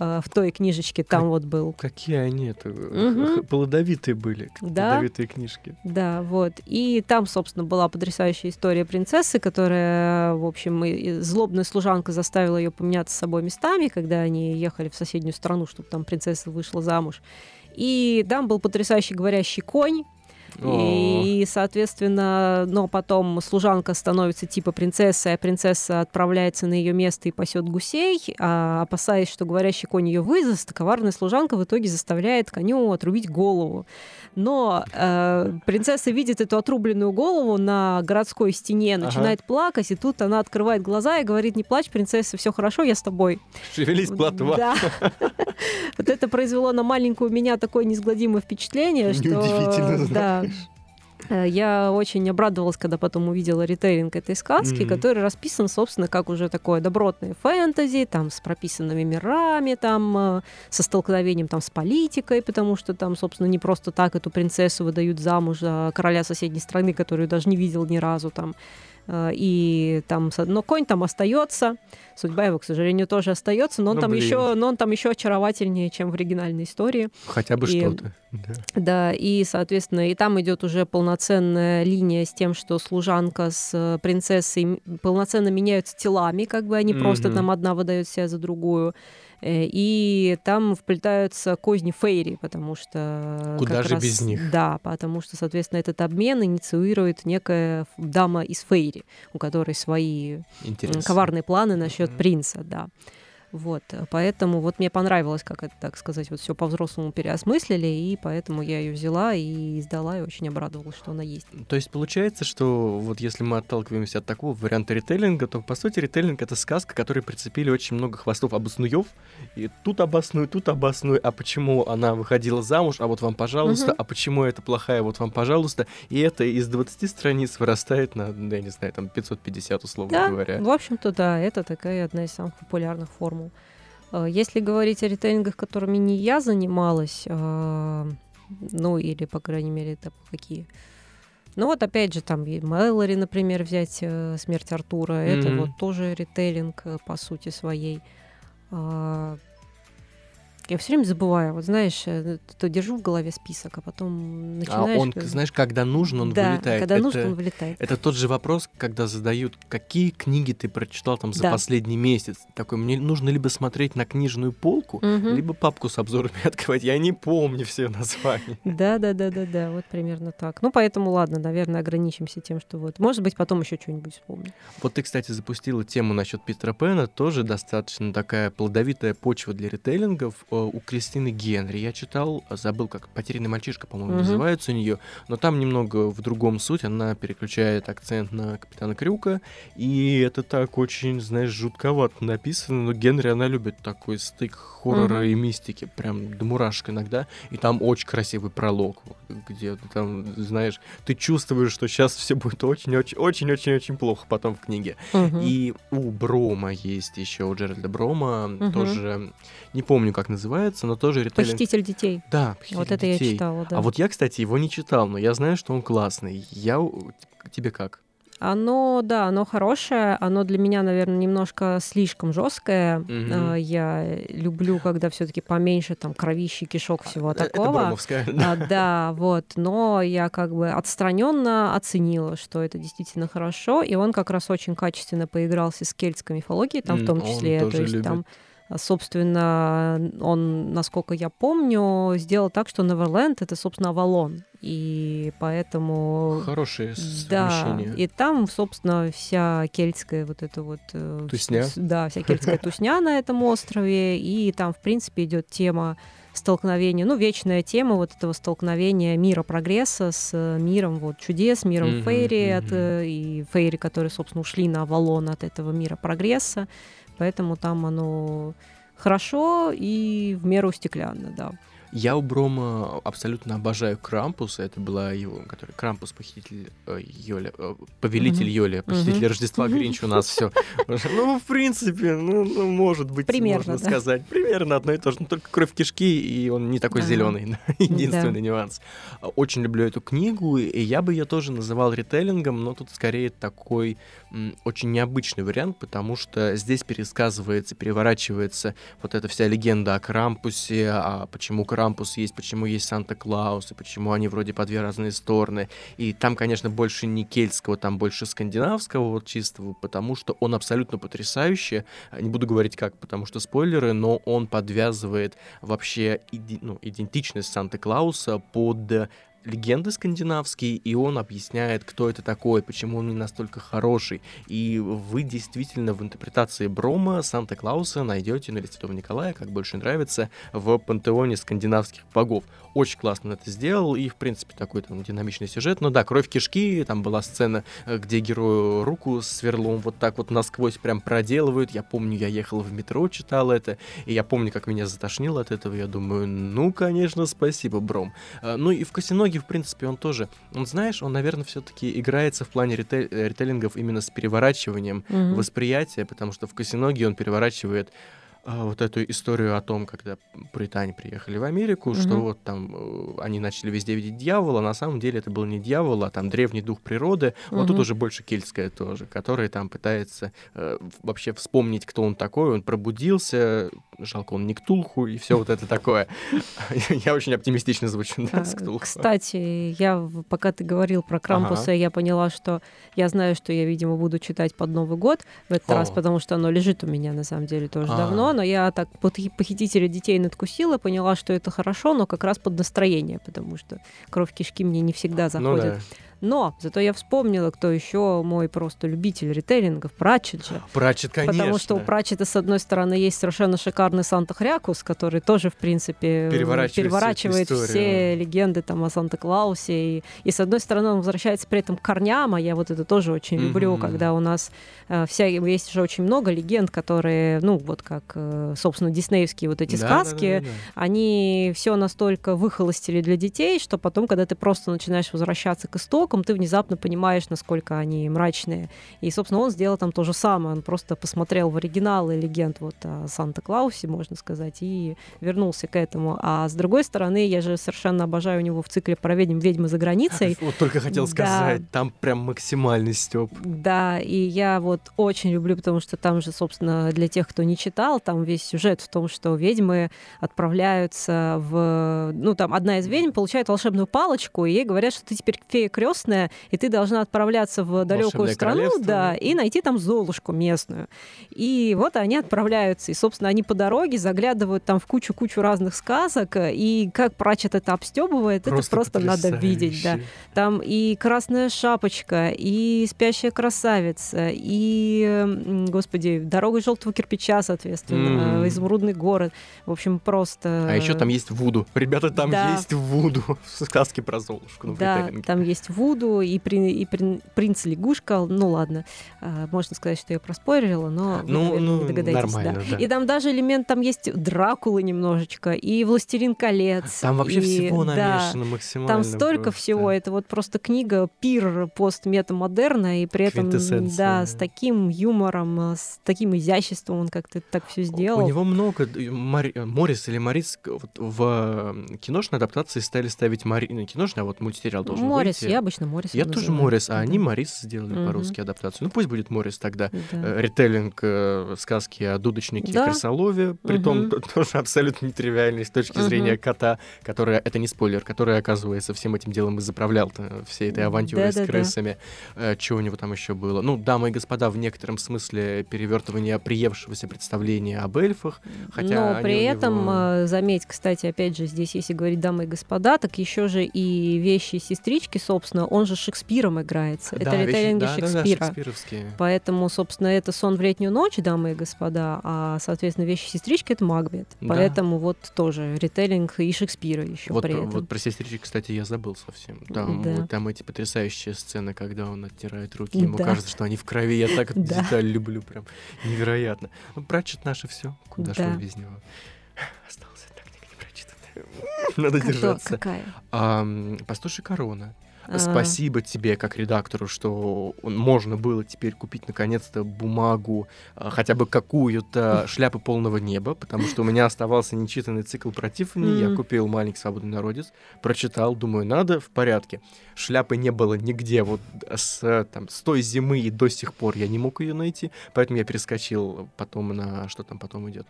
в той книжечке там как, вот был. Какие они это угу. плодовитые были, да? плодовитые книжки. Да, вот. И там, собственно, была потрясающая история принцессы, которая, в общем, злобная служанка заставила ее поменяться с собой местами, когда они ехали в соседнюю страну, чтобы там принцесса вышла замуж. И там был потрясающий говорящий конь, И, соответственно, но потом служанка становится типа принцессой, а принцесса отправляется на ее место и пасет гусей, а, опасаясь, что говорящий конь ее выдаст, коварная служанка в итоге заставляет коню отрубить голову. Но э, принцесса видит эту отрубленную голову на городской стене, начинает ага. плакать, и тут она открывает глаза и говорит, не плачь, принцесса, все хорошо, я с тобой. Шевелись, платва. Да. Вот это произвело на маленькую меня такое неизгладимое впечатление, что... Да, Э, я очень обрадовалась, когда потом увидела ритейлинг этой сказки, mm-hmm. который расписан, собственно, как уже такое добротное фэнтези, там с прописанными мирами, там э, со столкновением там с политикой, потому что там, собственно, не просто так эту принцессу выдают замуж за короля соседней страны, которую даже не видел ни разу там. Э, и там, но конь там остается, судьба его, к сожалению, тоже остается, но он ну, там еще, но он там еще очаровательнее, чем в оригинальной истории. Хотя бы и, что-то. Да. да, и, соответственно, и там идет уже полноценная линия с тем, что служанка с принцессой полноценно меняются телами, как бы они mm-hmm. просто там одна выдает себя за другую. Э, и там вплетаются козни Фейри, потому что... Куда же раз, без них? Да, потому что, соответственно, этот обмен инициирует некая дама из Фейри, у которой свои Интересно. коварные планы насчет mm-hmm. принца, да. Вот, поэтому вот мне понравилось, как это, так сказать, вот все по-взрослому переосмыслили, и поэтому я ее взяла и издала, и очень обрадовалась, что она есть. То есть получается, что вот если мы отталкиваемся от такого варианта ритейлинга, то по сути ритейлинг — это сказка, которой прицепили очень много хвостов. Обоснуев, и тут обоснуй, тут обоснуй, а почему она выходила замуж, а вот вам, пожалуйста, угу. а почему это плохая, вот вам, пожалуйста, и это из 20 страниц вырастает на, я не знаю, там 550, условно да, говоря. в общем-то, да, это такая одна из самых популярных форм формул. Э, если говорить о ритейлингах, которыми не я занималась, э, ну или, по крайней мере, это какие. Ну вот опять же там Мэлори, например, взять э, «Смерть Артура», mm-hmm. это вот тоже ритейлинг по сути своей. Я все время забываю, вот знаешь, э, то держу в голове список, а потом начинаешь... А он, знаешь, когда нужен, он да, вылетает. когда это, нужен, он вылетает. Это тот же вопрос, когда задают, какие книги ты прочитал там за да. последний месяц. Такой, мне нужно либо смотреть на книжную полку, угу. либо папку с обзорами открывать. Я не помню все названия. Да-да-да-да-да, вот примерно так. Ну, поэтому, ладно, наверное, ограничимся тем, что вот... Может быть, потом еще что-нибудь вспомню. Вот ты, кстати, запустила тему насчет Питера Пэна, тоже достаточно такая плодовитая почва для ритейлингов у Кристины Генри. Я читал, забыл, как «Потерянный мальчишка», по-моему, угу. называется у нее, но там немного в другом суть. Она переключает акцент на Капитана Крюка, и это так очень, знаешь, жутковато написано, но Генри, она любит такой стык хоррора угу. и мистики, прям до мурашек иногда, и там очень красивый пролог, где ты там, знаешь, ты чувствуешь, что сейчас все будет очень-очень-очень-очень плохо потом в книге. Угу. И у Брома есть еще, у Джеральда Брома, угу. тоже, не помню, как называется, но тоже ритейлинг. Похититель детей. Да, похититель Вот это детей. я читала, да. А вот я, кстати, его не читал, но я знаю, что он классный. Я... Тебе как? Оно, да, оно хорошее, оно для меня, наверное, немножко слишком жесткое. Mm-hmm. Я люблю, когда все-таки поменьше там кровищи, кишок, всего это такого. Это да. А, да, вот. Но я как бы отстраненно оценила, что это действительно хорошо, и он как раз очень качественно поигрался с кельтской мифологией, там mm, в том числе, то есть любит. там Собственно, он, насколько я помню, сделал так, что Неверленд — это, собственно, Авалон. И поэтому... Хорошее совмещение. Да, и там, собственно, вся кельтская вот эта вот... Э, Тусня? Да, вся кельтская тусня на этом острове. И там, в принципе, идет тема столкновения, ну, вечная тема вот этого столкновения мира прогресса с миром вот чудес, миром mm-hmm, Фейри, mm-hmm. От, э, и Фейри, которые, собственно, ушли на Авалон от этого мира прогресса поэтому там оно хорошо и в меру стеклянно, да. Я у Брома абсолютно обожаю Крампуса. Это была его, который Крампус, похититель э, Йоля, э, повелитель mm-hmm. Йоля, похититель mm-hmm. Рождества Гринч у нас все. Ну, в принципе, ну, ну, может быть, Примерно, можно сказать. Примерно одно и то же. Но только кровь кишки, и он не такой зеленый. Единственный нюанс. Очень люблю эту книгу, и я бы ее тоже называл ритейлингом, но тут скорее такой очень необычный вариант, потому что здесь пересказывается, переворачивается вот эта вся легенда о Крампусе, а почему Крампус Крампус есть, почему есть Санта-Клаус, и почему они вроде по две разные стороны. И там, конечно, больше не кельтского, там больше скандинавского вот чистого, потому что он абсолютно потрясающий. Не буду говорить как, потому что спойлеры, но он подвязывает вообще иди, ну, идентичность Санта-Клауса под легенды скандинавские, и он объясняет, кто это такой, почему он не настолько хороший. И вы действительно в интерпретации Брома Санта-Клауса найдете, ну или Святого Николая, как больше нравится, в пантеоне скандинавских богов. Очень классно это сделал, и, в принципе, такой там динамичный сюжет. Ну да, кровь кишки, там была сцена, э, где герою руку с сверлом вот так вот насквозь прям проделывают. Я помню, я ехал в метро, читал это, и я помню, как меня затошнило от этого. Я думаю, ну, конечно, спасибо, Бром. Э, ну и в Косиноге, в принципе, он тоже, он, знаешь, он, наверное, все-таки играется в плане ритейл, э, ритейлингов именно с переворачиванием mm-hmm. восприятия, потому что в Косиноге он переворачивает вот эту историю о том, когда британе приехали в Америку, mm-hmm. что вот там э, они начали везде видеть дьявола, на самом деле это был не дьявол, а там древний дух природы, mm-hmm. вот тут уже больше кельтская тоже, который там пытается э, вообще вспомнить, кто он такой, он пробудился, жалко, он не Ктулху и все вот это такое. Я очень оптимистично звучу, да, с Ктулху. Кстати, я, пока ты говорил про Крампуса, я поняла, что я знаю, что я, видимо, буду читать под Новый год в этот раз, потому что оно лежит у меня, на самом деле, тоже давно, но я так похитителя детей надкусила, поняла, что это хорошо, но как раз под настроение, потому что кровь кишки мне не всегда заходит. Ну, да. Но зато я вспомнила, кто еще мой просто любитель ритейлингов, Пратчет же. Пратчет, конечно. Потому что у Пратчета, с одной стороны, есть совершенно шикарный Санта-Хрякус, который тоже, в принципе, переворачивает, переворачивает все легенды там о Санта-Клаусе. И, и, с одной стороны, он возвращается при этом к корням, а я вот это тоже очень mm-hmm. люблю, когда у нас э, вся, есть же очень много легенд, которые, ну, вот как, э, собственно, диснеевские вот эти да, сказки, да, да, да, да. они все настолько выхолостили для детей, что потом, когда ты просто начинаешь возвращаться к истокам, звуком ты внезапно понимаешь, насколько они мрачные. И, собственно, он сделал там то же самое. Он просто посмотрел в оригиналы легенд вот о Санта-Клаусе, можно сказать, и вернулся к этому. А с другой стороны, я же совершенно обожаю у него в цикле про ведьм ведьмы за границей. Вот только хотел да. сказать, там прям максимальный степ. Да, и я вот очень люблю, потому что там же, собственно, для тех, кто не читал, там весь сюжет в том, что ведьмы отправляются в... Ну, там одна из ведьм получает волшебную палочку, и ей говорят, что ты теперь фея крестная, крестная, и ты должна отправляться в далекую страну, да, и найти там Золушку местную. И вот они отправляются, и, собственно, они по дороге заглядывают там в кучу-кучу разных сказок, и как Прачет это обстебывает, просто это просто надо видеть, да. Там и Красная Шапочка, и Спящая Красавица, и, господи, Дорога желтого кирпича, соответственно, mm. Изумрудный город. В общем, просто... А еще там есть Вуду. Ребята, там да. есть Вуду в сказке про Золушку. Ну, да, там есть Вуду, Вуду и, при, и при, принц лягушка. Ну ладно, а, можно сказать, что я проспорила, но ну, вы, ну, не догадаетесь. Нормально, да. да. И там даже элемент, там есть Дракулы немножечко, и Властелин колец. Там вообще и, всего намешано да, максимально. Там столько просто. всего. Это вот просто книга пир пост-метамодерна, и при этом, да, с таким юмором, с таким изяществом он как-то так все сделал. У него много. Мари... Морис или Морис вот в киношной адаптации стали ставить Мари... Киношный, а вот мультсериал должен Морис, выйти. я обычно Морис. Я тоже Морис, а да. они Морис сделали угу. по-русски адаптацию. Ну пусть будет Морис тогда. Да. Э, ретеллинг э, сказки о дудочнике да. Крысолове, притом угу. тоже абсолютно нетривиальный с точки угу. зрения кота, который, это не спойлер, который, оказывается, всем этим делом и заправлял всей этой авантюрой да, с крысами. Да. Э, что у него там еще было? Ну, дамы и господа, в некотором смысле перевертывание приевшегося представления об эльфах, хотя Но при этом, него... Э, заметь, кстати, опять же, здесь, если говорить дамы и господа, так еще же и вещи сестрички, собственно, он же Шекспиром играется. Да, это ритейлинги да, Шекспира. Да, да, Поэтому, собственно, это сон в летнюю ночь, дамы и господа, а, соответственно, вещи сестрички это Макбет. Да. Поэтому вот тоже ритейлинг и Шекспира еще вот, при этом. Вот про сестричек, кстати, я забыл совсем. Там, да. вот, там эти потрясающие сцены, когда он оттирает руки, ему да. кажется, что они в крови. Я так эту деталь люблю, прям невероятно. Ну, Прачет наше все. Куда да. шло без него? Остался так не прочитан. Надо держаться. Какая? А, Пастушья корона. А. Спасибо тебе, как редактору, что можно было теперь купить наконец-то бумагу, а, хотя бы какую-то шляпы полного неба, потому что у меня оставался нечитанный цикл про Тиффани. Я купил «Маленький свободный народец», прочитал, думаю, надо, в порядке. Шляпы не было нигде, вот с, там, с той зимы и до сих пор я не мог ее найти, поэтому я перескочил потом на... Что там потом идет?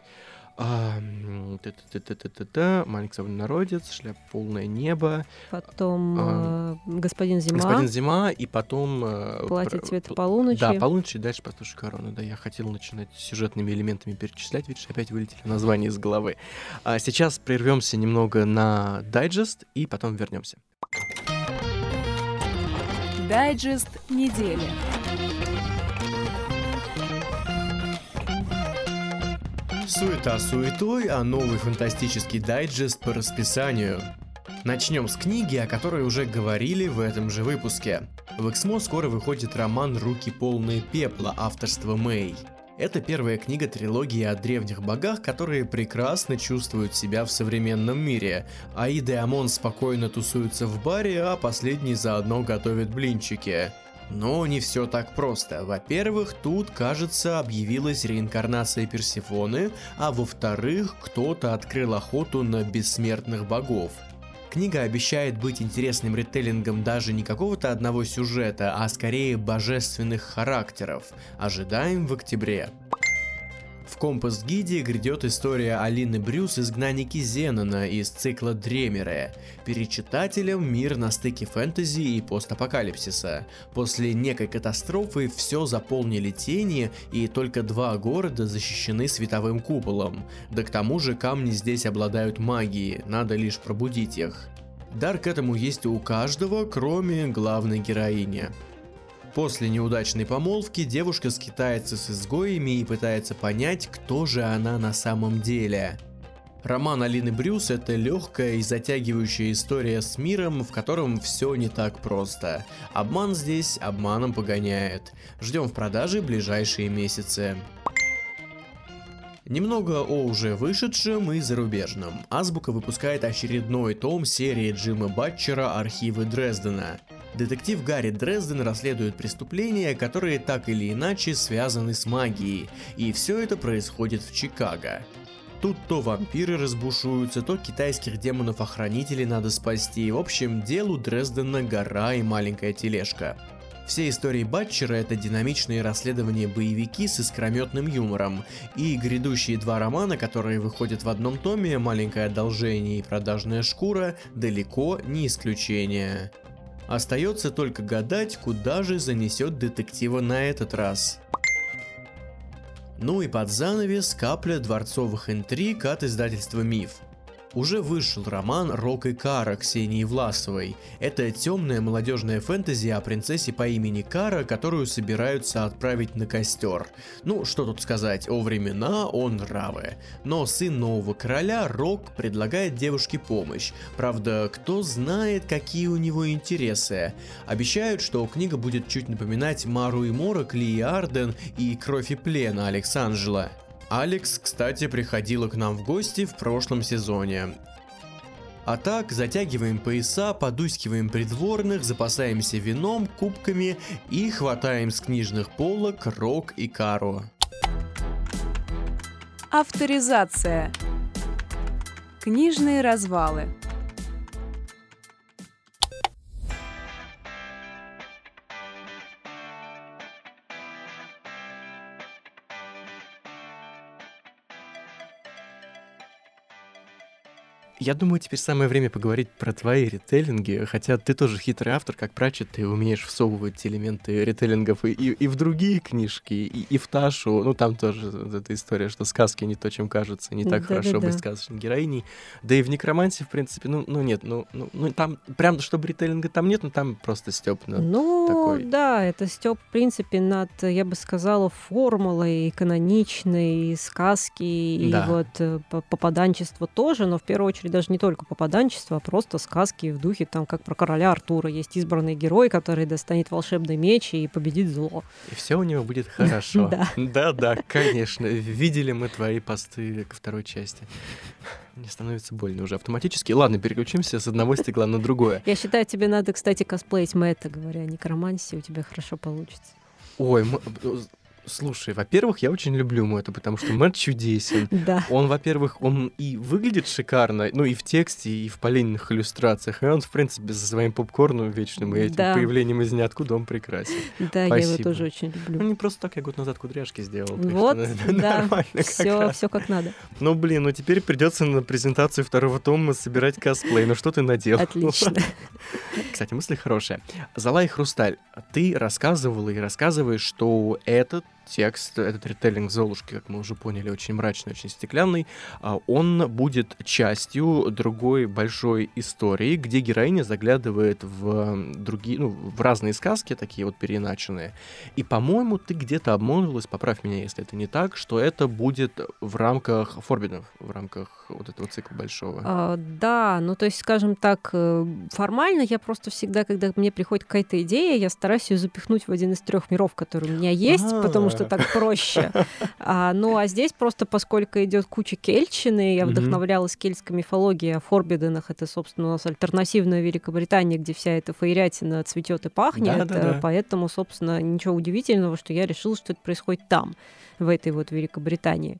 Маленький свободный народец, шляп полное небо. Потом а, господин Зима. Господин Зима, и потом... Э, Платье цвета полуночи. Да, полуночи, и дальше пастушья корона. Да, я хотел начинать сюжетными элементами перечислять, видишь, опять вылетели названия из головы. А сейчас прервемся немного на дайджест, и потом вернемся. Дайджест недели. Суета суетой, а новый фантастический дайджест по расписанию. Начнем с книги, о которой уже говорили в этом же выпуске. В Эксмо скоро выходит роман «Руки полные пепла» авторства Мэй. Это первая книга трилогии о древних богах, которые прекрасно чувствуют себя в современном мире. Аида и Амон спокойно тусуются в баре, а последний заодно готовит блинчики. Но не все так просто. Во-первых, тут, кажется, объявилась реинкарнация Персифоны, а во-вторых, кто-то открыл охоту на бессмертных богов. Книга обещает быть интересным ритейлингом даже не какого-то одного сюжета, а скорее божественных характеров. Ожидаем в октябре. В компост-гиде грядет история Алины Брюс «Изгнанники Зенона» из цикла Дремере. Перед читателем мир на стыке фэнтези и постапокалипсиса. После некой катастрофы все заполнили тени, и только два города защищены световым куполом. Да к тому же камни здесь обладают магией, надо лишь пробудить их. Дар к этому есть у каждого, кроме главной героини. После неудачной помолвки девушка скитается с изгоями и пытается понять, кто же она на самом деле. Роман Алины Брюс – это легкая и затягивающая история с миром, в котором все не так просто. Обман здесь обманом погоняет. Ждем в продаже ближайшие месяцы. Немного о уже вышедшем и зарубежном. Азбука выпускает очередной том серии Джима Батчера «Архивы Дрездена». Детектив Гарри Дрезден расследует преступления, которые так или иначе связаны с магией, и все это происходит в Чикаго. Тут то вампиры разбушуются, то китайских демонов-охранителей надо спасти. В общем, делу Дрездена гора и маленькая тележка. Все истории Батчера — это динамичные расследования боевики с искрометным юмором, и грядущие два романа, которые выходят в одном томе «Маленькое одолжение» и «Продажная шкура» далеко не исключение. Остается только гадать, куда же занесет детектива на этот раз. Ну и под занавес капля дворцовых интриг от издательства «Миф». Уже вышел роман «Рок и Кара» Ксении Власовой. Это темная молодежная фэнтези о принцессе по имени Кара, которую собираются отправить на костер. Ну, что тут сказать, о времена, о нравы. Но сын нового короля, Рок, предлагает девушке помощь. Правда, кто знает, какие у него интересы. Обещают, что книга будет чуть напоминать Мару и Морок, Ли Арден и Кровь и плена Александжела. Алекс, кстати, приходила к нам в гости в прошлом сезоне. А так, затягиваем пояса, подускиваем придворных, запасаемся вином, кубками и хватаем с книжных полок рок и кару. Авторизация. Книжные развалы. Я думаю, теперь самое время поговорить про твои ритейлинги, хотя ты тоже хитрый автор, как Прачет, ты умеешь всовывать элементы ритейлингов и, и, и в другие книжки, и, и в Ташу, ну там тоже эта история, что сказки не то, чем кажется, не так да, хорошо да, быть да. сказочной героиней, да и в Некромансе, в принципе, ну, ну нет, ну, ну, ну там прям, чтобы ритейлинга там нет, ну там просто над Ну, такой. да, это стёб, в принципе, над, я бы сказала, формулой каноничной сказки, да. и вот э, попаданчество тоже, но в первую очередь даже не только попаданчество, а просто сказки в духе, там, как про короля Артура. Есть избранный герой, который достанет волшебный меч и победит зло. И все у него будет хорошо. Да. Да, да, конечно. Видели мы твои посты ко второй части. Мне становится больно уже автоматически. Ладно, переключимся с одного стекла на другое. Я считаю, тебе надо, кстати, косплеить Мэтта, говоря о некромансии, у тебя хорошо получится. Ой, Слушай, во-первых, я очень люблю Мэтта, потому что Мэтт чудесен. Да. Он, во-первых, он и выглядит шикарно, ну и в тексте, и в полинных иллюстрациях. И он, в принципе, со своим попкорном вечным и этим да. появлением из ниоткуда он прекрасен. Да, Спасибо. я его тоже очень люблю. Ну не просто так я год назад кудряшки сделал. Вот, что, да, все, все как надо. Ну блин, ну теперь придется на презентацию второго тома собирать косплей. Ну что ты наделал? Отлично. Кстати, мысли хорошая. Зала и Хрусталь, ты рассказывала и рассказываешь, что этот текст, этот ритейлинг Золушки, как мы уже поняли, очень мрачный, очень стеклянный, а, он будет частью другой большой истории, где героиня заглядывает в другие, ну, в разные сказки, такие вот переиначенные. И, по-моему, ты где-то обмолвилась, поправь меня, если это не так, что это будет в рамках Форбидов, в рамках вот этого цикла большого. А, да, ну то есть, скажем так, э, формально я просто всегда, когда мне приходит какая-то идея, я стараюсь ее запихнуть в один из трех миров, которые у меня есть, А-а-а. потому что так проще. А, ну а здесь просто, поскольку идет куча кельчины, я вдохновлялась кельтской мифологией о Форбиденах, это, собственно, у нас альтернативная Великобритания, где вся эта фаерятина цветет и пахнет, да, да, да. поэтому, собственно, ничего удивительного, что я решила, что это происходит там, в этой вот Великобритании.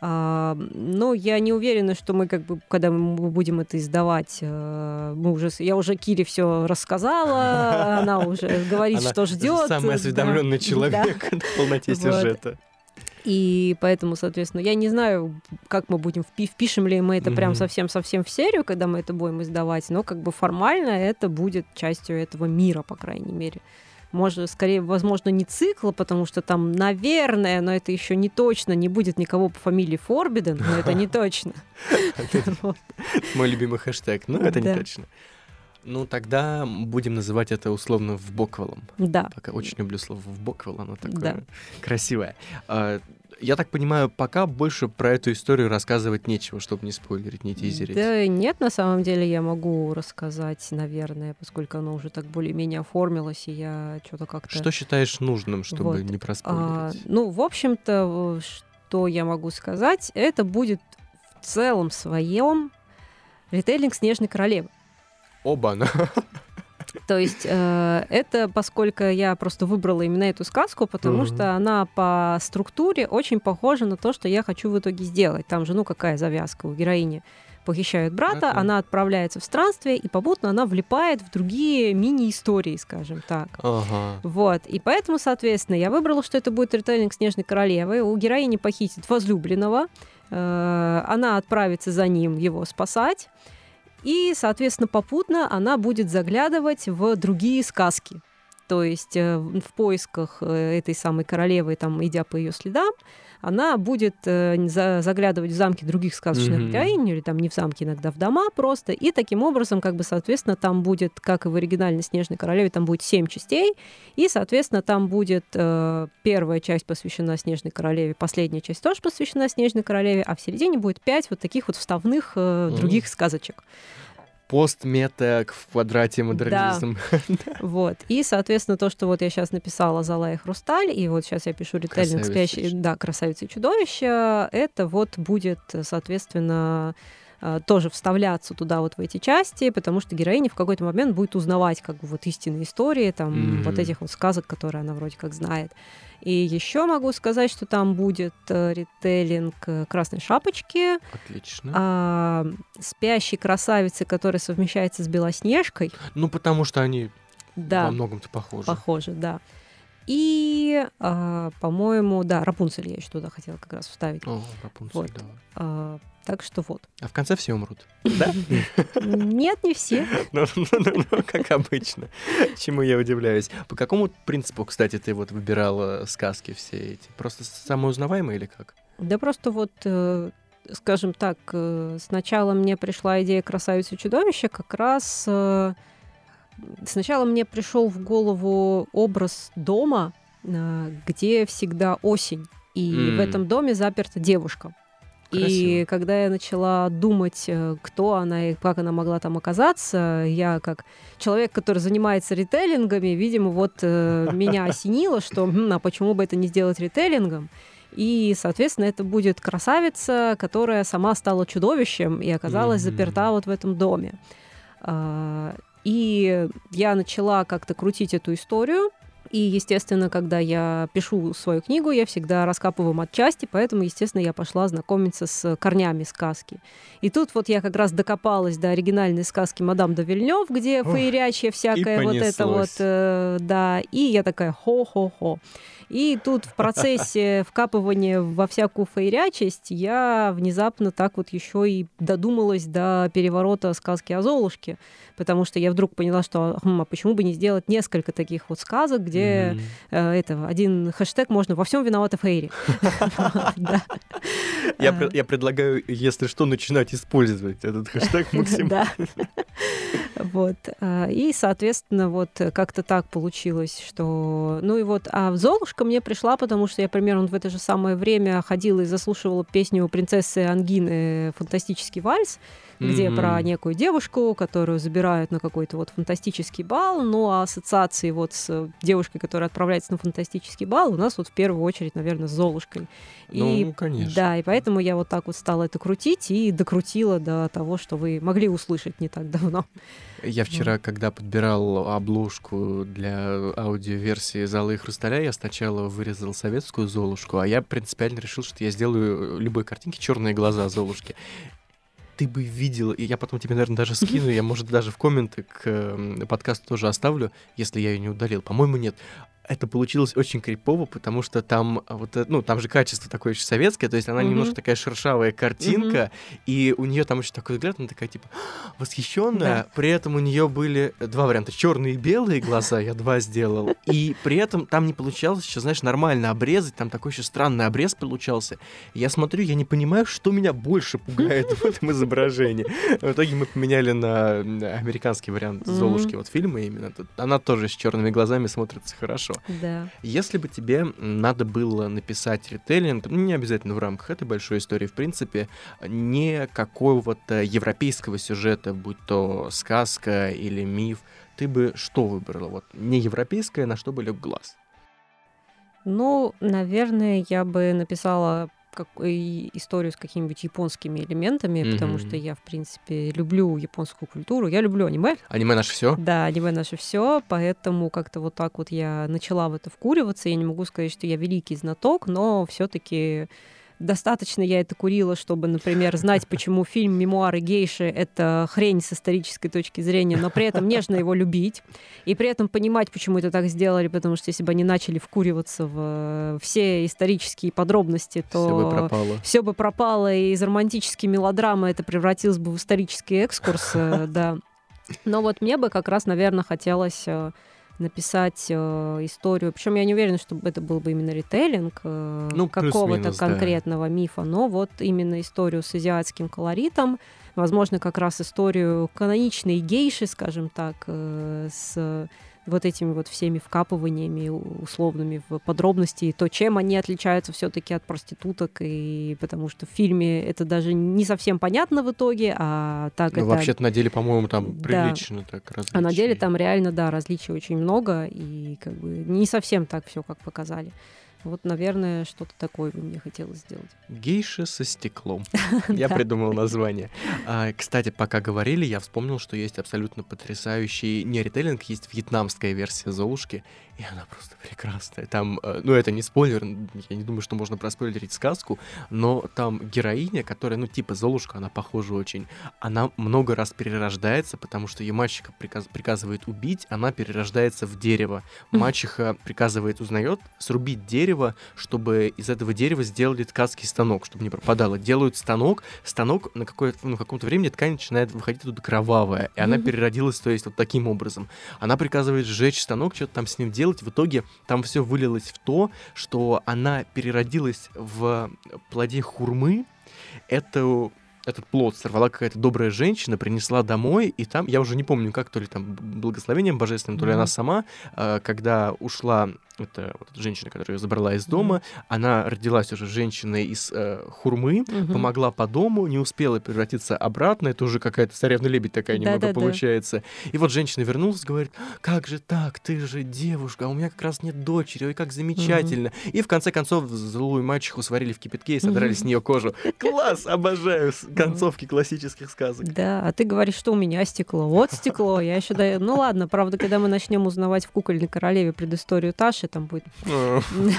Но я не уверена, что мы как бы, когда мы будем это издавать, э, мы уже, я уже Кире все рассказала, она уже говорит, она что ждет. Самый осведомленный да. человек да. в полноте сюжета. Вот. И поэтому, соответственно, я не знаю, как мы будем, впишем ли мы это mm-hmm. прям совсем-совсем в серию, когда мы это будем издавать, но как бы формально это будет частью этого мира, по крайней мере может, скорее, возможно, не цикла, потому что там, наверное, но это еще не точно, не будет никого по фамилии Форбиден, но это не точно. Мой любимый хэштег, но это не точно. Ну, тогда будем называть это условно в боквелом. Да. Пока очень люблю слово в боквел, оно такое да. красивое. А, я так понимаю, пока больше про эту историю рассказывать нечего, чтобы не спойлерить, не тизерить. Да нет, на самом деле я могу рассказать, наверное, поскольку оно уже так более-менее оформилось, и я что-то как-то... Что считаешь нужным, чтобы вот. не проспойлерить? А, ну, в общем-то, что я могу сказать, это будет в целом своем ритейлинг «Снежной королевы». Оба, То есть э, это поскольку я просто выбрала именно эту сказку, потому mm-hmm. что она по структуре очень похожа на то, что я хочу в итоге сделать. Там же, ну, какая завязка у героини? Похищают брата, okay. она отправляется в странствие, и попутно она влипает в другие мини-истории, скажем так. Ага. Вот. И поэтому, соответственно, я выбрала, что это будет ритейлинг Снежной Королевы. У героини похитит возлюбленного. Э, она отправится за ним его спасать. И, соответственно, попутно она будет заглядывать в другие сказки. То есть э, в поисках э, этой самой королевы, там, идя по ее следам, она будет э, заглядывать в замки других сказочных mm-hmm. героинь, или там не в замки, иногда в дома просто, и таким образом, как бы, соответственно, там будет, как и в оригинальной «Снежной королеве», там будет семь частей, и, соответственно, там будет э, первая часть посвящена «Снежной королеве», последняя часть тоже посвящена «Снежной королеве», а в середине будет пять вот таких вот вставных э, mm-hmm. других сказочек постмета в квадрате модернизм. Да. вот. И, соответственно, то, что вот я сейчас написала «Зала и хрусталь», и вот сейчас я пишу ритейлинг «Спящий», да, «Красавица и чудовище», это вот будет, соответственно, тоже вставляться туда вот в эти части, потому что героиня в какой-то момент будет узнавать как бы вот истинные истории, там, mm-hmm. вот этих вот сказок, которые она вроде как знает. И еще могу сказать, что там будет э, ритейлинг э, красной шапочки. Отлично. А, спящей красавицы, которая совмещается с Белоснежкой. Ну, потому что они да. во многом-то похожи. Похожи, да. И, а, по-моему, да, Рапунцель я еще туда хотела как раз вставить. О, Рапунцель, вот. да. А, так что вот. А в конце все умрут, да? Нет, не все. Ну, ну, ну, ну, как обычно. Чему я удивляюсь. По какому принципу, кстати, ты вот выбирала сказки все эти? Просто самоузнаваемые или как? Да просто вот э, скажем так, э, сначала мне пришла идея красавицы чудовища как раз э, сначала мне пришел в голову образ дома, где всегда осень, и mm. в этом доме заперта девушка. Красиво. И когда я начала думать, э, кто она и как она могла там оказаться, я как человек, который занимается ритейлингами, видимо, вот э, меня осенило, что а почему бы это не сделать ритейлингом? И, соответственно, это будет красавица, которая сама стала чудовищем и оказалась mm-hmm. заперта вот в этом доме. А, и я начала как-то крутить эту историю, и, естественно, когда я пишу свою книгу, я всегда раскапываю отчасти, поэтому, естественно, я пошла знакомиться с корнями сказки. И тут вот я как раз докопалась до оригинальной сказки «Мадам де Вильнёв», где Ох, феерячье всякое вот это вот, э, да, и я такая хо-хо-хо. И тут в процессе вкапывания во всякую фейрячесть я внезапно так вот еще и додумалась до переворота сказки о Золушке, потому что я вдруг поняла, что хм, а почему бы не сделать несколько таких вот сказок, где где э, это, один хэштег можно «Во всем виновата Фейри». Я предлагаю, если что, начинать использовать этот хэштег максимально. Вот. А, и, соответственно, вот как-то так получилось, что... Ну и вот, а Золушка мне пришла, потому что я примерно в это же самое время ходила и заслушивала песню принцессы Ангины «Фантастический вальс», где mm-hmm. про некую девушку, которую забирают на какой-то вот фантастический бал, ну а ассоциации вот с девушкой, которая отправляется на фантастический бал, у нас вот в первую очередь, наверное, с Золушкой. И, ну, конечно. Да, и поэтому я вот так вот стала это крутить и докрутила до того, что вы могли услышать не так давно. Я вчера, mm. когда подбирал обложку для аудиоверсии «Залы и хрусталя», я сначала вырезал советскую Золушку, а я принципиально решил, что я сделаю любой картинке черные глаза Золушки ты бы видел, и я потом тебе, наверное, даже скину, я, может, даже в комменты к подкасту тоже оставлю, если я ее не удалил. По-моему, нет это получилось очень крипово, потому что там а, вот, э, ну, там же качество такое очень советское, то есть она mm-hmm. немножко такая шершавая картинка, mm-hmm. и у нее там очень такой взгляд, она такая типа восхищенная, да. при этом у нее были два варианта, черные и белые глаза, я два сделал, и при этом там не получалось еще, знаешь, нормально обрезать, там такой еще странный обрез получался. Я смотрю, я не понимаю, что меня больше пугает в этом изображении. В итоге мы поменяли на американский вариант Золушки, вот фильма именно. Она тоже с черными глазами смотрится хорошо хорошо. Да. Если бы тебе надо было написать ритейлинг, ну, не обязательно в рамках этой большой истории, в принципе, не какого-то европейского сюжета, будь то сказка или миф, ты бы что выбрала? Вот не европейское, на что бы лег глаз? Ну, наверное, я бы написала как, историю с какими-нибудь японскими элементами, mm-hmm. потому что я, в принципе, люблю японскую культуру. Я люблю аниме. Аниме наше все? Да, аниме наше все, поэтому как-то вот так вот я начала в это вкуриваться. Я не могу сказать, что я великий знаток, но все-таки достаточно я это курила, чтобы, например, знать, почему фильм «Мемуары гейши» — это хрень с исторической точки зрения, но при этом нежно его любить, и при этом понимать, почему это так сделали, потому что если бы они начали вкуриваться в все исторические подробности, то все бы пропало. Все бы пропало, и из романтической мелодрамы это превратилось бы в исторический экскурс, э, да. Но вот мне бы как раз, наверное, хотелось э, написать э, историю. Причем я не уверена, что это был бы именно ритейлинг э, ну, какого-то конкретного да. мифа, но вот именно историю с азиатским колоритом, возможно, как раз историю каноничной гейши, скажем так, э, с вот этими вот всеми вкапываниями условными в подробности, и то, чем они отличаются все-таки от проституток, и потому что в фильме это даже не совсем понятно в итоге, а так ну, это... вообще-то на деле, по-моему, там да. прилично так различия. А на деле там реально, да, различий очень много, и как бы не совсем так все, как показали. Вот, наверное, что-то такое бы мне хотелось сделать. Гейша со стеклом. Я придумал название. А, кстати, пока говорили, я вспомнил, что есть абсолютно потрясающий не ритейлинг, есть вьетнамская версия Золушки, и она просто прекрасная. Там, э, ну это не спойлер, я не думаю, что можно проспойлерить сказку, но там героиня, которая, ну типа Золушка, она похожа очень, она много раз перерождается, потому что ее мальчика приказ, приказывает убить, она перерождается в дерево. Мачеха приказывает, узнает, срубить дерево, чтобы из этого дерева сделали ткацкий станок, чтобы не пропадало. Делают станок, станок на какое-то, ну, каком-то времени ткань начинает выходить тут кровавая, и она переродилась, то есть вот таким образом. Она приказывает сжечь станок, что-то там с ним делать, делать. В итоге там все вылилось в то, что она переродилась в плоде хурмы. Это этот плод сорвала какая-то добрая женщина, принесла домой, и там, я уже не помню, как, то ли там благословением божественным, то ли mm-hmm. она сама, а, когда ушла это вот эта женщина, которая ее забрала из дома, mm-hmm. она родилась уже женщиной из э, Хурмы, mm-hmm. помогла по дому, не успела превратиться обратно, это уже какая-то царевна-лебедь такая да, немного да, получается. Да. И вот женщина вернулась, говорит, как же так, ты же девушка, а у меня как раз нет дочери, ой, как замечательно. Mm-hmm. И в конце концов злую мачеху сварили в кипятке и содрали mm-hmm. с нее кожу. Класс, обожаю концовки классических сказок. Да, а ты говоришь, что у меня стекло. Вот стекло, я еще даю. Ну ладно, правда, когда мы начнем узнавать в кукольной королеве предысторию Таши, там будет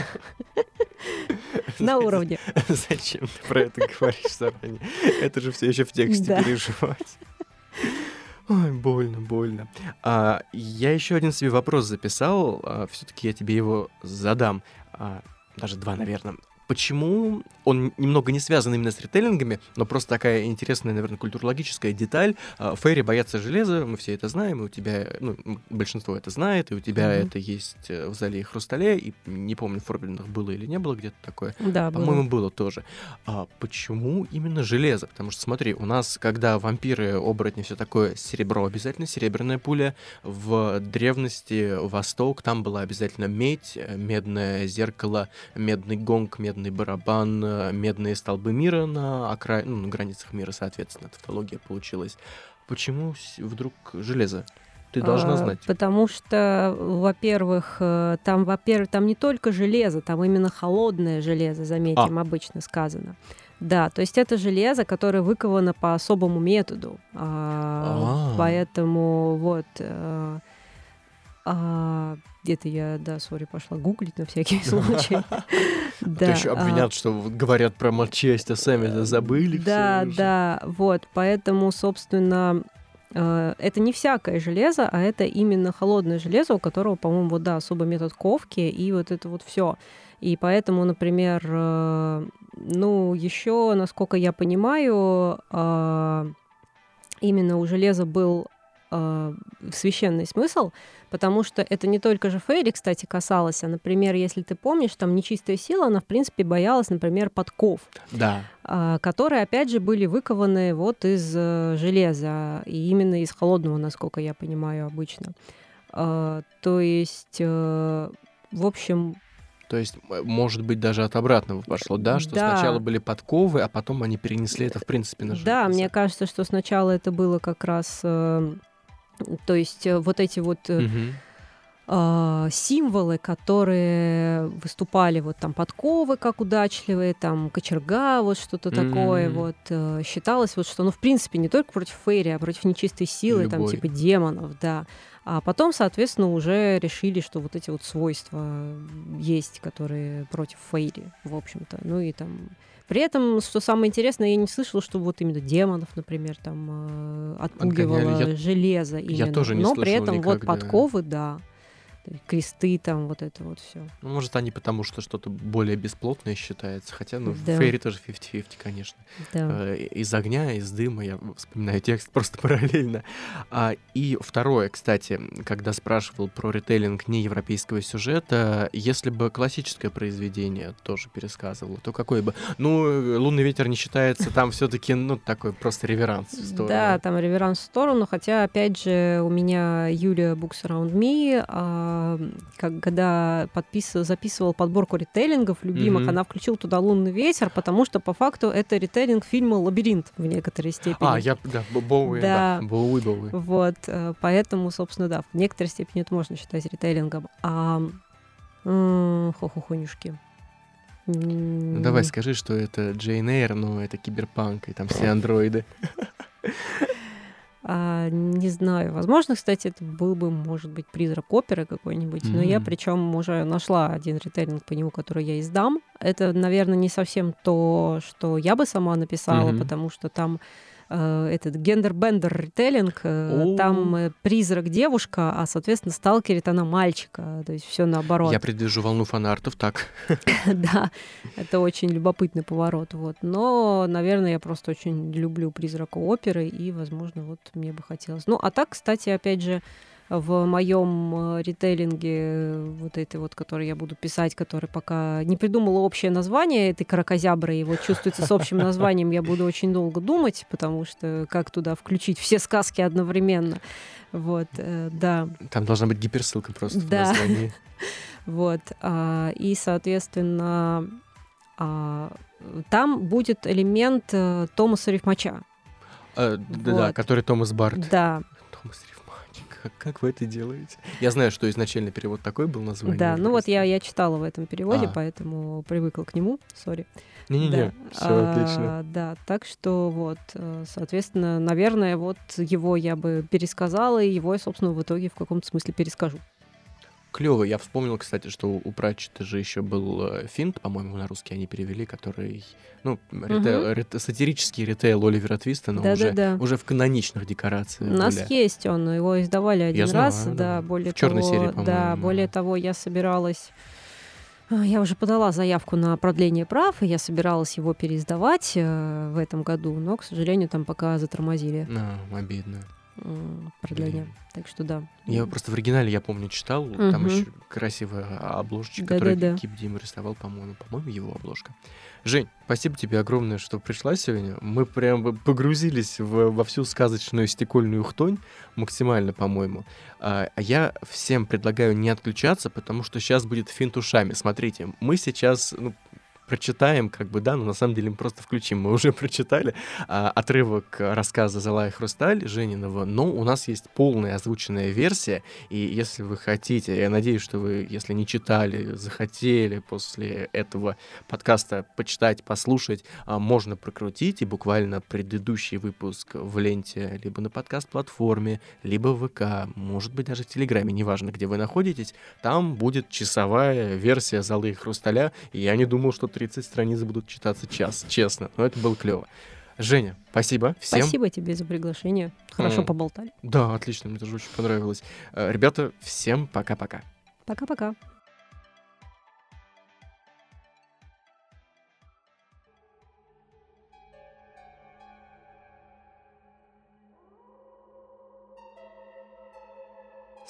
на уровне. Зачем ты про это говоришь заранее? Это же все еще в тексте переживать. Ой, больно, больно. А, я еще один себе вопрос записал. А, все-таки я тебе его задам. А, даже два, наверное почему он немного не связан именно с ритейлингами, но просто такая интересная, наверное, культурологическая деталь. А, Фейри боятся железа, мы все это знаем, и у тебя, ну, большинство это знает, и у тебя mm-hmm. это есть э, в зале и хрустале, и не помню, в Форбиденах было или не было где-то такое. Да, По-моему, было. было тоже. А почему именно железо? Потому что, смотри, у нас, когда вампиры, оборотни, все такое, серебро обязательно, серебряная пуля. В древности Восток, там была обязательно медь, э, медное зеркало, медный гонг, медный барабан, э, медные столбы мира на, окра... ну, на границах мира, соответственно, тавтология получилась. Почему вдруг железо? Ты должна а, знать. Потому что, во-первых, э, там, во-первых, там не только железо, там именно холодное железо, заметим, а. обычно сказано. Да, то есть это железо, которое выковано по особому методу. А, а. Поэтому вот э, а, где-то я, да, сори, пошла гуглить на всякий случай. Да. еще обвинят, что говорят про матчасть, а сами забыли. Да, да, вот, поэтому, собственно, э, это не всякое железо, а это именно холодное железо, у которого, по-моему, вот, да, особый метод ковки и вот это вот все. И поэтому, например, э, ну, еще, насколько я понимаю, э, именно у железа был священный смысл, потому что это не только же Фейри, кстати, касалось, а, например, если ты помнишь, там нечистая сила, она, в принципе, боялась, например, подков. Да. А, которые, опять же, были выкованы вот из э, железа, и именно из холодного, насколько я понимаю, обычно. А, то есть, э, в общем, то есть, может быть, даже от обратного пошло, да? Что да. сначала были подковы, а потом они перенесли это, в принципе, на железо. Да, мне кажется, что сначала это было как раз э, то есть э, вот эти вот угу. Э, символы, которые выступали вот там подковы как удачливые, там кочерга, вот что-то mm-hmm. такое, вот э, считалось вот что, ну в принципе не только против Фейри, а против нечистой силы, Любой. там типа демонов, да. А потом, соответственно, уже решили, что вот эти вот свойства есть, которые против Фейри, в общем-то. Ну и там при этом, что самое интересное, я не слышала, что вот именно демонов, например, там э, отпугивало я, железо именно. Я тоже не Но при этом никогда. вот подковы, да кресты, там вот это вот все. Ну, может, они потому что что-то более бесплотное считается. Хотя, ну, да. в Фейре тоже 50-50, конечно. Да. Э, из огня, из дыма, я вспоминаю текст просто параллельно. А, и второе, кстати, когда спрашивал про ритейлинг неевропейского сюжета, если бы классическое произведение тоже пересказывало, то какой бы... Ну, «Лунный ветер» не считается, там все таки ну, такой просто реверанс в сторону. Да, там реверанс в сторону, хотя, опять же, у меня Юлия Books Around Me, а, как, когда подписывал, записывал подборку ритейлингов любимых, mm-hmm. она включила туда «Лунный ветер», потому что по факту это ритейлинг фильма «Лабиринт» в некоторой степени. А, я, да, Боуи, да. да. Боуи, Боуи. Вот, э, поэтому, собственно, да, в некоторой степени это можно считать ритейлингом. А хо-хо-хонюшки. Ну, давай скажи, что это Джейн Эйр, но это киберпанк, и там все андроиды. А, не знаю. Возможно, кстати, это был бы, может быть, призрак оперы какой-нибудь. Mm-hmm. Но я причем уже нашла один ретейлинг по нему, который я издам. Это, наверное, не совсем то, что я бы сама написала, mm-hmm. потому что там этот гендер-бендер ритейлинг, э, там э, призрак девушка, а, соответственно, сталкерит она мальчика, то есть все наоборот. Я предвижу волну фанартов, так. Да, это очень любопытный поворот, вот. Но, наверное, я просто очень люблю призрака оперы, и, возможно, вот мне бы хотелось. Ну, а так, кстати, опять же, в моем э, ритейлинге, э, вот этой вот, который я буду писать, который пока не придумала общее название этой каракозябры, и вот чувствуется с общим названием, я буду очень долго думать, потому что как туда включить все сказки одновременно. Вот, э, да. Там должна быть гиперссылка просто да. в названии. Вот, а, и, соответственно, а, там будет элемент Томаса Рифмача. А, да, вот. да, который Томас Барт. Да, как, как вы это делаете? Я знаю, что изначально перевод такой был название. Да, ну вот я, я читала в этом переводе, а. поэтому привыкла к нему, сори. Не-не-не, да. все а, отлично. Да, так что вот, э, соответственно, наверное, вот его я бы пересказала, и его я, собственно, в итоге в каком-то смысле перескажу клево. Я вспомнил, кстати, что у Пратчета же еще был э, финт, по-моему, на русский они перевели, который, ну, ритейл, угу. рите, сатирический ритейл Оливера Твиста, но да, уже, да, да. уже в каноничных декорациях. У нас есть он, его издавали один я раз, знаю, да, да, более в черной того, серии. Да, более того, я собиралась А, я уже подала заявку на продление прав, и я собиралась его переиздавать э, в этом году, но, к сожалению, там пока затормозили. А, обидно продление. Блин. Так что да. Я просто в оригинале, я помню, читал. Угу. Там еще красивая обложечка, да, которую да, да. Кип Дим рисовал, по-моему. По-моему, его обложка. Жень, спасибо тебе огромное, что пришла сегодня. Мы прям погрузились в, во всю сказочную стекольную хтонь максимально, по-моему. А, а я всем предлагаю не отключаться, потому что сейчас будет финт ушами. Смотрите, мы сейчас, ну, прочитаем, как бы, да, но на самом деле мы просто включим. Мы уже прочитали а, отрывок рассказа «Золотая хрусталь» Жениного, но у нас есть полная озвученная версия, и если вы хотите, я надеюсь, что вы, если не читали, захотели после этого подкаста почитать, послушать, а, можно прокрутить, и буквально предыдущий выпуск в ленте либо на подкаст-платформе, либо в ВК, может быть, даже в Телеграме, неважно, где вы находитесь, там будет часовая версия «Золы хрусталя», и я не думал, что 30 страниц будут читаться час, честно. Но это было клево. Женя, спасибо всем. Спасибо тебе за приглашение. Хорошо mm. поболтали. Да, отлично, мне тоже очень понравилось. Э, ребята, всем пока-пока. Пока-пока.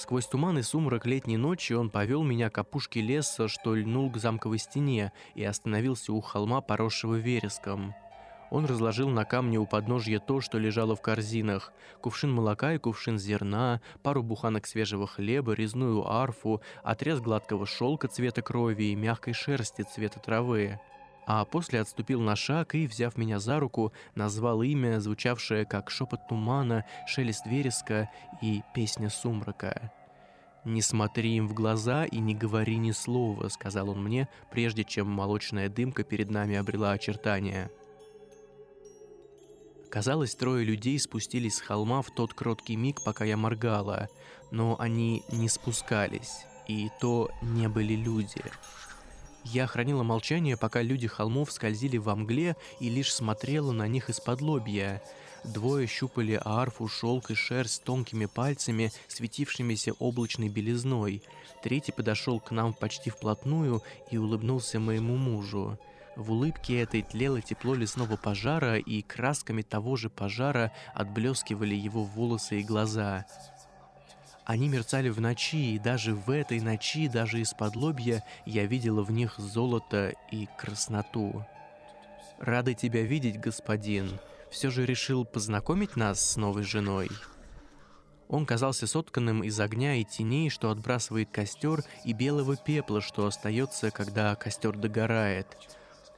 Сквозь туман и сумрак летней ночи он повел меня к опушке леса, что льнул к замковой стене, и остановился у холма, поросшего вереском. Он разложил на камне у подножья то, что лежало в корзинах. Кувшин молока и кувшин зерна, пару буханок свежего хлеба, резную арфу, отрез гладкого шелка цвета крови и мягкой шерсти цвета травы. А после отступил на шаг и, взяв меня за руку, назвал имя, звучавшее как шепот тумана, шелест вереска и песня сумрака. «Не смотри им в глаза и не говори ни слова», — сказал он мне, прежде чем молочная дымка перед нами обрела очертания. Казалось, трое людей спустились с холма в тот кроткий миг, пока я моргала, но они не спускались, и то не были люди. Я хранила молчание, пока люди холмов скользили во мгле и лишь смотрела на них из-под лобья — Двое щупали арфу, шелк и шерсть тонкими пальцами, светившимися облачной белизной. Третий подошел к нам почти вплотную и улыбнулся моему мужу. В улыбке этой тлело тепло лесного пожара, и красками того же пожара отблескивали его волосы и глаза. Они мерцали в ночи, и даже в этой ночи, даже из-под лобья, я видела в них золото и красноту. «Рады тебя видеть, господин», все же решил познакомить нас с новой женой. Он казался сотканным из огня и теней, что отбрасывает костер, и белого пепла, что остается, когда костер догорает.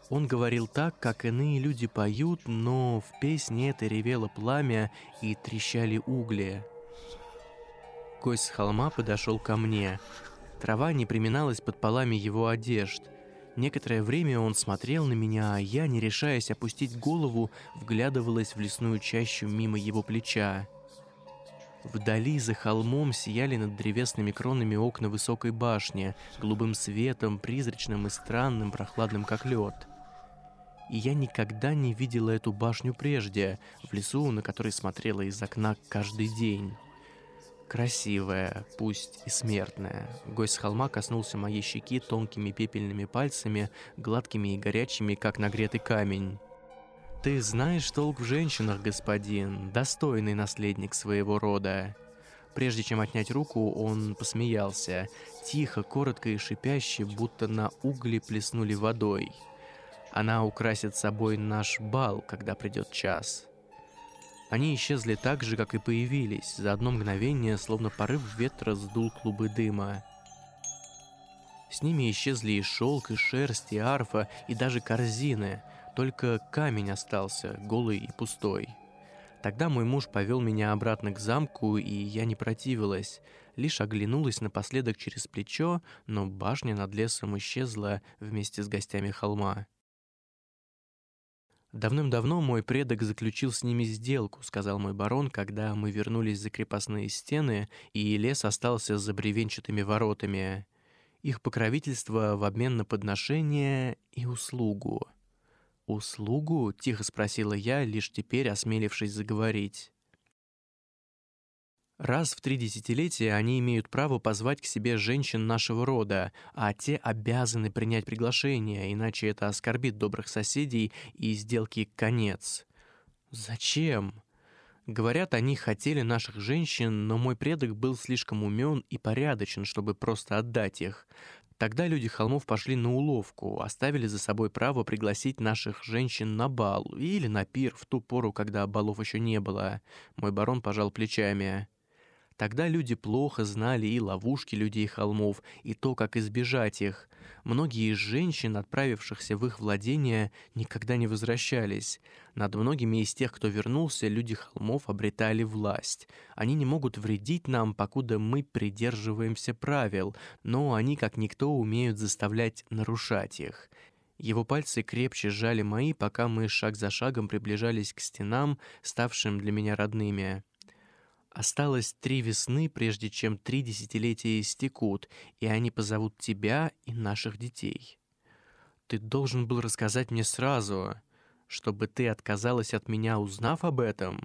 Он говорил так, как иные люди поют, но в песне это ревело пламя и трещали угли. Гость с холма подошел ко мне. Трава не приминалась под полами его одежд — Некоторое время он смотрел на меня, а я, не решаясь опустить голову, вглядывалась в лесную чащу мимо его плеча. Вдали за холмом сияли над древесными кронами окна высокой башни, голубым светом, призрачным и странным, прохладным как лед. И я никогда не видела эту башню прежде, в лесу, на который смотрела из окна каждый день. Красивая, пусть и смертная. Гость с холма коснулся моей щеки тонкими пепельными пальцами, гладкими и горячими, как нагретый камень. «Ты знаешь толк в женщинах, господин, достойный наследник своего рода». Прежде чем отнять руку, он посмеялся, тихо, коротко и шипяще, будто на угли плеснули водой. Она украсит собой наш бал, когда придет час. Они исчезли так же, как и появились, за одно мгновение, словно порыв ветра сдул клубы дыма. С ними исчезли и шелк, и шерсть, и арфа, и даже корзины, только камень остался, голый и пустой. Тогда мой муж повел меня обратно к замку, и я не противилась, лишь оглянулась напоследок через плечо, но башня над лесом исчезла вместе с гостями холма. «Давным-давно мой предок заключил с ними сделку», — сказал мой барон, когда мы вернулись за крепостные стены, и лес остался за бревенчатыми воротами. Их покровительство в обмен на подношение и услугу. «Услугу?» — тихо спросила я, лишь теперь осмелившись заговорить. Раз в три десятилетия они имеют право позвать к себе женщин нашего рода, а те обязаны принять приглашение, иначе это оскорбит добрых соседей и сделки конец. Зачем? Говорят, они хотели наших женщин, но мой предок был слишком умен и порядочен, чтобы просто отдать их. Тогда люди холмов пошли на уловку, оставили за собой право пригласить наших женщин на бал или на пир в ту пору, когда балов еще не было. Мой барон пожал плечами. Тогда люди плохо знали и ловушки людей холмов, и то, как избежать их. Многие из женщин, отправившихся в их владение, никогда не возвращались. Над многими из тех, кто вернулся, люди холмов обретали власть. Они не могут вредить нам, покуда мы придерживаемся правил, но они, как никто, умеют заставлять нарушать их. Его пальцы крепче сжали мои, пока мы шаг за шагом приближались к стенам, ставшим для меня родными. Осталось три весны, прежде чем три десятилетия истекут, и они позовут тебя и наших детей. Ты должен был рассказать мне сразу, чтобы ты отказалась от меня, узнав об этом.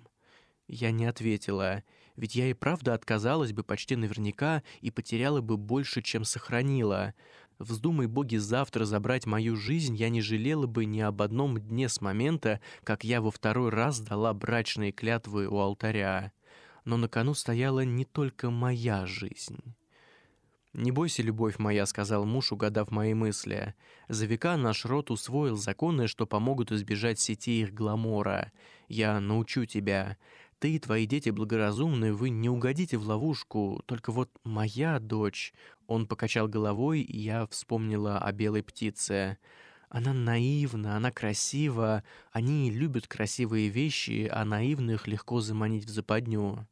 Я не ответила, ведь я и правда отказалась бы почти наверняка и потеряла бы больше, чем сохранила. Вздумай боги завтра забрать мою жизнь, я не жалела бы ни об одном дне с момента, как я во второй раз дала брачные клятвы у алтаря но на кону стояла не только моя жизнь. «Не бойся, любовь моя», — сказал муж, угадав мои мысли. «За века наш род усвоил законы, что помогут избежать сети их гламора. Я научу тебя. Ты и твои дети благоразумны, вы не угодите в ловушку. Только вот моя дочь...» Он покачал головой, и я вспомнила о белой птице. Она наивна, она красива. Они любят красивые вещи, а наивных легко заманить в западню.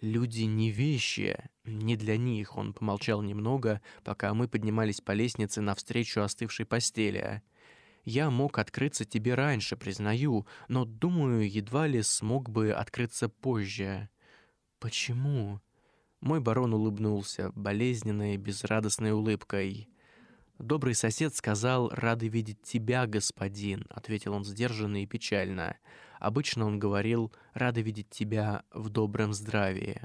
Люди не вещи, не для них. Он помолчал немного, пока мы поднимались по лестнице навстречу остывшей постели. Я мог открыться тебе раньше, признаю, но, думаю, едва ли смог бы открыться позже. Почему? Мой барон улыбнулся, болезненной, безрадостной улыбкой. «Добрый сосед сказал, рады видеть тебя, господин», — ответил он сдержанно и печально. Обычно он говорил, рады видеть тебя в добром здравии».